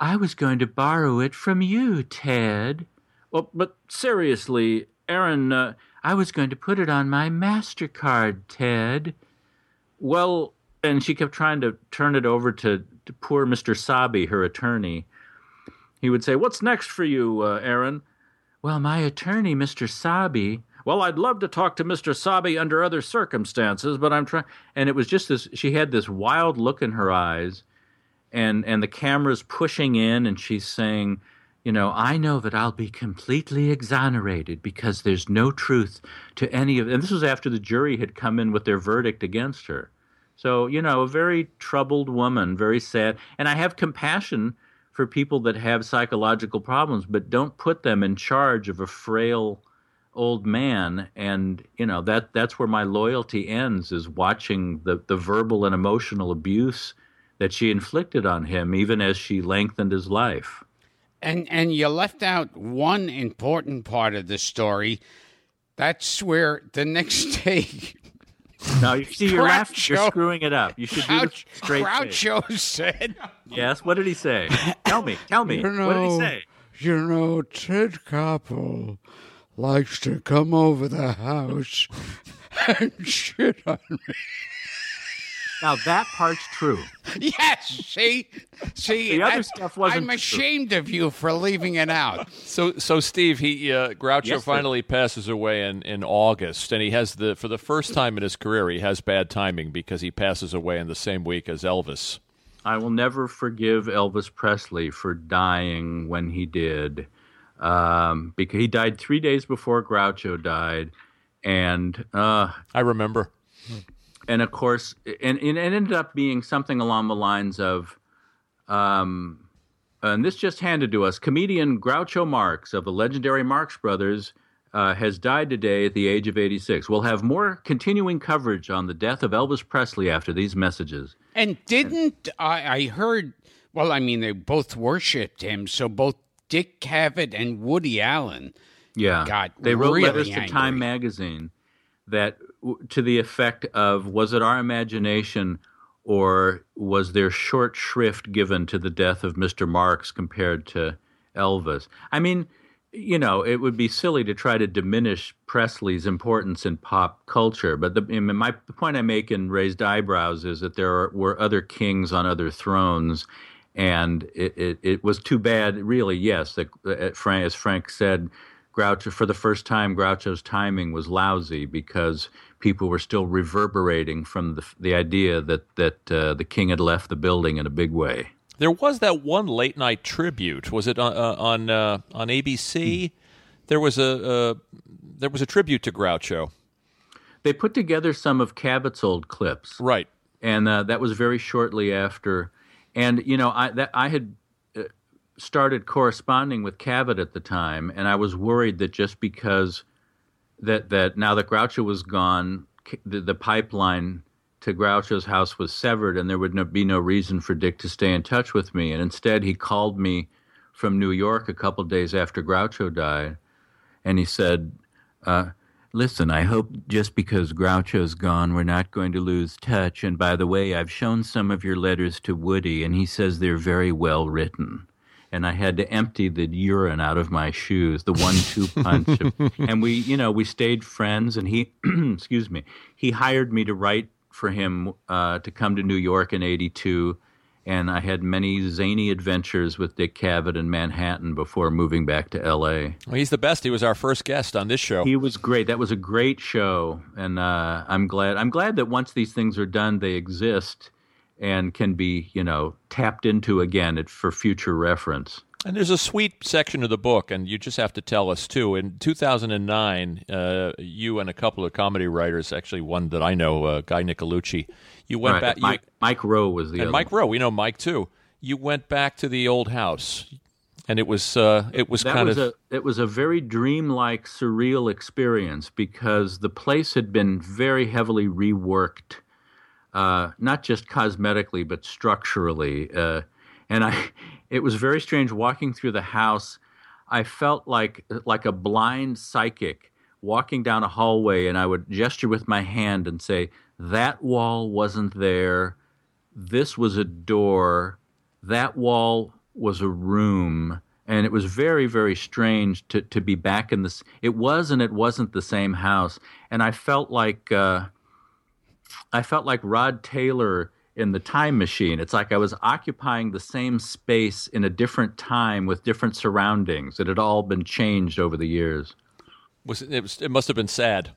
I was going to borrow it from you, Ted. Well, but seriously, Erin, uh, I was going to put it on my MasterCard, Ted. Well, and she kept trying to turn it over to, to poor Mr. Sabi, her attorney. He would say, What's next for you, uh, Erin? Well, my attorney, Mr. Sabi. Well, I'd love to talk to Mr. Sabi under other circumstances, but I'm trying. And it was just this, she had this wild look in her eyes, and, and the camera's pushing in, and she's saying, you know, I know that I'll be completely exonerated because there's no truth to any of and this was after the jury had come in with their verdict against her. So, you know, a very troubled woman, very sad. And I have compassion for people that have psychological problems, but don't put them in charge of a frail old man and you know that that's where my loyalty ends is watching the the verbal and emotional abuse that she inflicted on him even as she lengthened his life. And and you left out one important part of the story. That's where the next *laughs* day No, you see, you're laughing. You're screwing it up. You should do the Grouch, straight face. Groucho said, Yes. What did he say? *laughs* Tell me. Tell me. You What did he say? you know, Ted Koppel likes to come over the house and shit on me. Now that part's true. "Yes, see, see, The other that- stuff wasn't I'm true. ashamed of you for leaving it out." So, so Steve, he uh, Groucho Yes, sir. finally passes away in, in August, and he has the for the first time in his career he has bad timing because he passes away in the same week as Elvis. I will never forgive Elvis Presley for dying when he did, um, because he died three days before Groucho died, and uh, I remember. and of course, and, and it ended up being something along the lines of, um, and this just handed to us. Comedian Groucho Marx of the legendary Marx Brothers uh, has died today at the age of 86. We'll have more continuing coverage on the death of Elvis Presley after these messages. And didn't I, I heard? Well, I mean, they both worshipped him. So both Dick Cavett and Woody Allen. Yeah, got they wrote really letters to. Time magazine that to the effect of was it our imagination or was there short shrift given to the death of Mr. Marx compared to Elvis? I mean, you know, it would be silly to try to diminish Presley's importance in pop culture, but the, I mean, my the point I make in Raised Eyebrows is that there are, were other kings on other thrones, and it, it, it was too bad, really. Yes, that uh, Frank, as Frank said, Groucho for the first time, Groucho's timing was lousy because people were still reverberating from the the idea that that uh, the king had left the building in a big way. There was that one late night tribute. Was it on uh, on uh, on ABC? There was a uh, there was a tribute to Groucho. They put together some of Cavett's old clips, Right. and uh, that was very shortly after. And you know, I that I had uh, started corresponding with Cavett at the time, and I was worried that just because that that now that Groucho was gone, the, the pipeline to Groucho's house was severed, and there would no, be no reason for Dick to stay in touch with me. And instead, he called me from New York a couple days after Groucho died, and he said, uh, Listen, I hope just because Groucho's gone, we're not going to lose touch. And by the way, I've shown some of your letters to Woody, and he says they're very well written. And I had to empty the urine out of my shoes, the one-two *laughs* punch. Of, and we, you know, we stayed friends. And he, *clears throat* excuse me, he hired me to write for him uh, to come to New York in '82 and I had many zany adventures with Dick Cavett in Manhattan before moving back to L.A. Well, he's the best. He was our first guest on this show. He was great. That was a great show, and uh, I'm glad. I'm glad that once these things are done, they exist and can be, you know, tapped into again for future reference. And there's a sweet section of the book, and you just have to tell us too. In 2009, uh, you and a couple of comedy writers, actually one that I know, uh, Guy Nicolucci, you went Right, back. Mike, you, Mike Rowe was the and Mike. Rowe, we know Mike too. You went back to the old house, and it was uh, it was that kind was of a it was a very dreamlike surreal experience because the place had been very heavily reworked uh, not just cosmetically but structurally uh, and i *laughs* it was very strange walking through the house. I felt like like a blind psychic walking down a hallway and i would gesture with my hand and say that wall wasn't there. This was a door. That wall was a room. And it was very very strange to, to be back in this it was and it wasn't the same house. And i felt like uh, i felt like rod taylor in the time machine. It's like i was occupying the same space in a different time with different surroundings it had all been changed over the years. Was it was it must have been sad.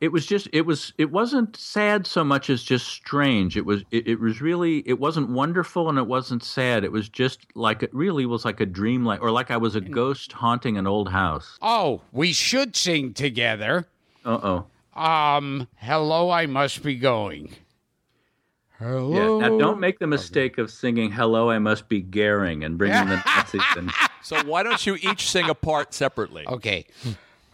it was just it was it wasn't sad so much as just strange. It was it, it was really it wasn't wonderful and it wasn't sad. It was just like it really was like a dream like or like i was a ghost haunting an old house. Oh, we should sing together. uh-oh. Um, hello, I must be going. Yeah now don't make the mistake of singing hello i must be Goering and bringing the nazis in *laughs* So why don't you each sing a part separately? Okay.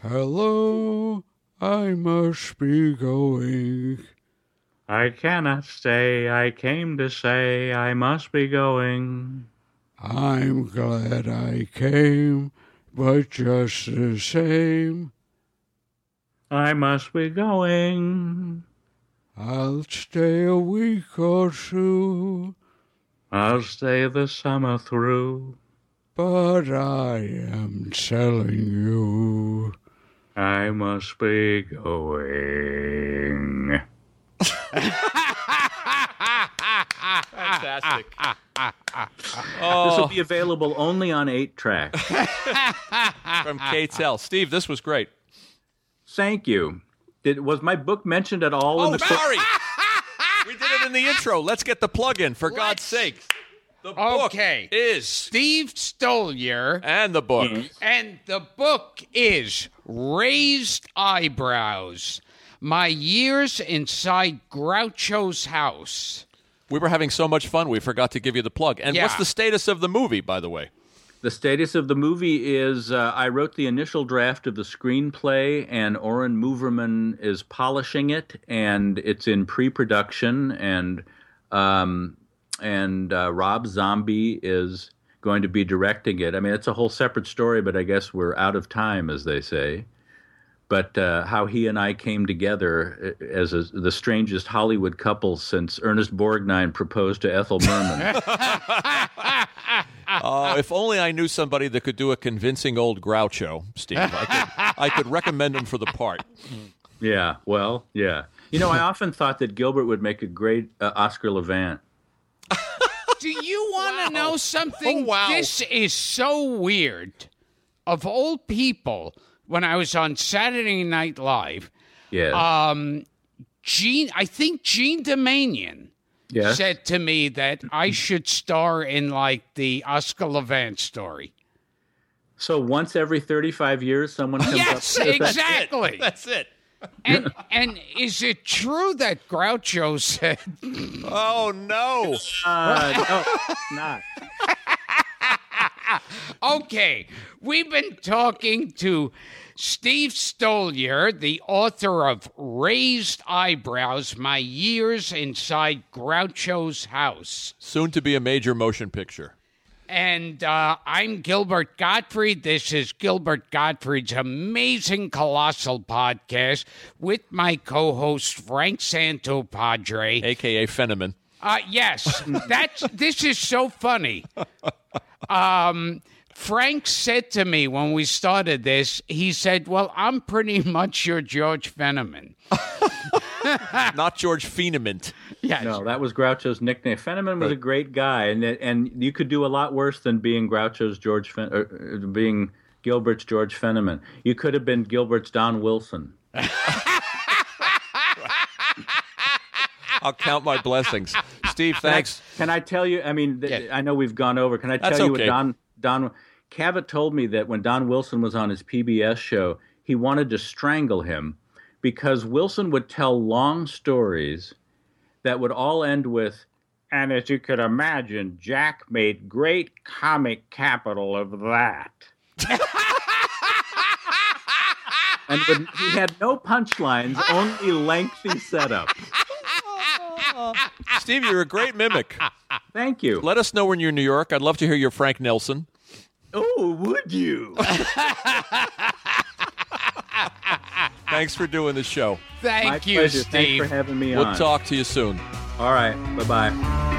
Hello. I must be going. i cannot stay i came to say i must be going I'm glad I came, but just the same, i must be going I'll stay a week or two. i'll stay the summer through But I am telling you, I must be going. Fantastic. *laughs* Oh. This will be available only on eight track. From K-tel. Steve, this was great. Thank you. Did was my book mentioned at all in Oh, the sorry. *laughs* we did it in the intro. Let's get the plug in, for God's sake. The book Okay. is, Steve Stoliar, and the book. Mm. and the book is Raised Eyebrows My Years Inside Groucho's House. We were having so much fun, we forgot to give you the plug. And what's the status of the movie, by the way? The status of the movie is uh, I wrote the initial draft of the screenplay, and Oren Moverman is polishing it, and it's in pre-production, and um, and uh, Rob Zombie is going to be directing it. I mean, it's a whole separate story, but I guess we're out of time, as they say. But uh, how he and I came together uh, as a, the strangest Hollywood couple since Ernest Borgnine proposed to Ethel Merman. *laughs* Uh, if only I knew somebody that could do a convincing old Groucho, Steve. I could, *laughs* I could recommend him for the part. Yeah, well, yeah. You know, I often thought that Gilbert would make a great uh, Oscar Levant. *laughs* Do you want to know something? Oh, wow. This is so weird. Of all people, when I was on Saturday Night Live, Yeah. um, Jean, I think Jean Doumanian yes. said to me that I *laughs* should star in like the Oscar Levant story. so once every 35 years, someone comes Yes, up with that. exactly. That's it. And and is it true that Groucho said *laughs* Oh, no. Uh, no, not. *laughs* Okay, we've been talking to Steve Stoliar, the author of Raised Eyebrows My Years Inside Groucho's House. Soon to be a major motion picture. And uh, I'm Gilbert Gottfried. This is Gilbert Gottfried's amazing colossal podcast with my co-host Frank Santopadre, AKA Fenneman. Uh, yes, that's this is so funny. *laughs* Um, Frank said to me when we started this, he said, "Well, I'm pretty *laughs* much your George Fenneman." *laughs* Not George Feenement. Yes. No, that was Groucho's nickname. Fenneman was a great guy, and and you could do a lot worse than being Groucho's George, Fen- or, uh, being Gilbert's George Fenneman. You could have been Gilbert's Don Wilson. I'll count my blessings. Steve, thanks. Can I tell you? I mean, th- Yeah. I know we've gone over. Can I tell That's you okay. what Don Don Cavett told me that when Don Wilson was on his PBS show, he wanted to strangle him because Wilson would tell long stories that would all end with. And as you could imagine, Jack made great comic capital of that. *laughs* and when he had no punchlines, only lengthy setups. Steve, you're a great mimic. Thank you. Let us know when you're in New York. I'd love to hear your Frank Nelson. Oh, would you? *laughs* Thanks for doing the show. Thank My you, pleasure. Steve. Thanks for having me on. We'll talk to you soon. All right. Bye bye.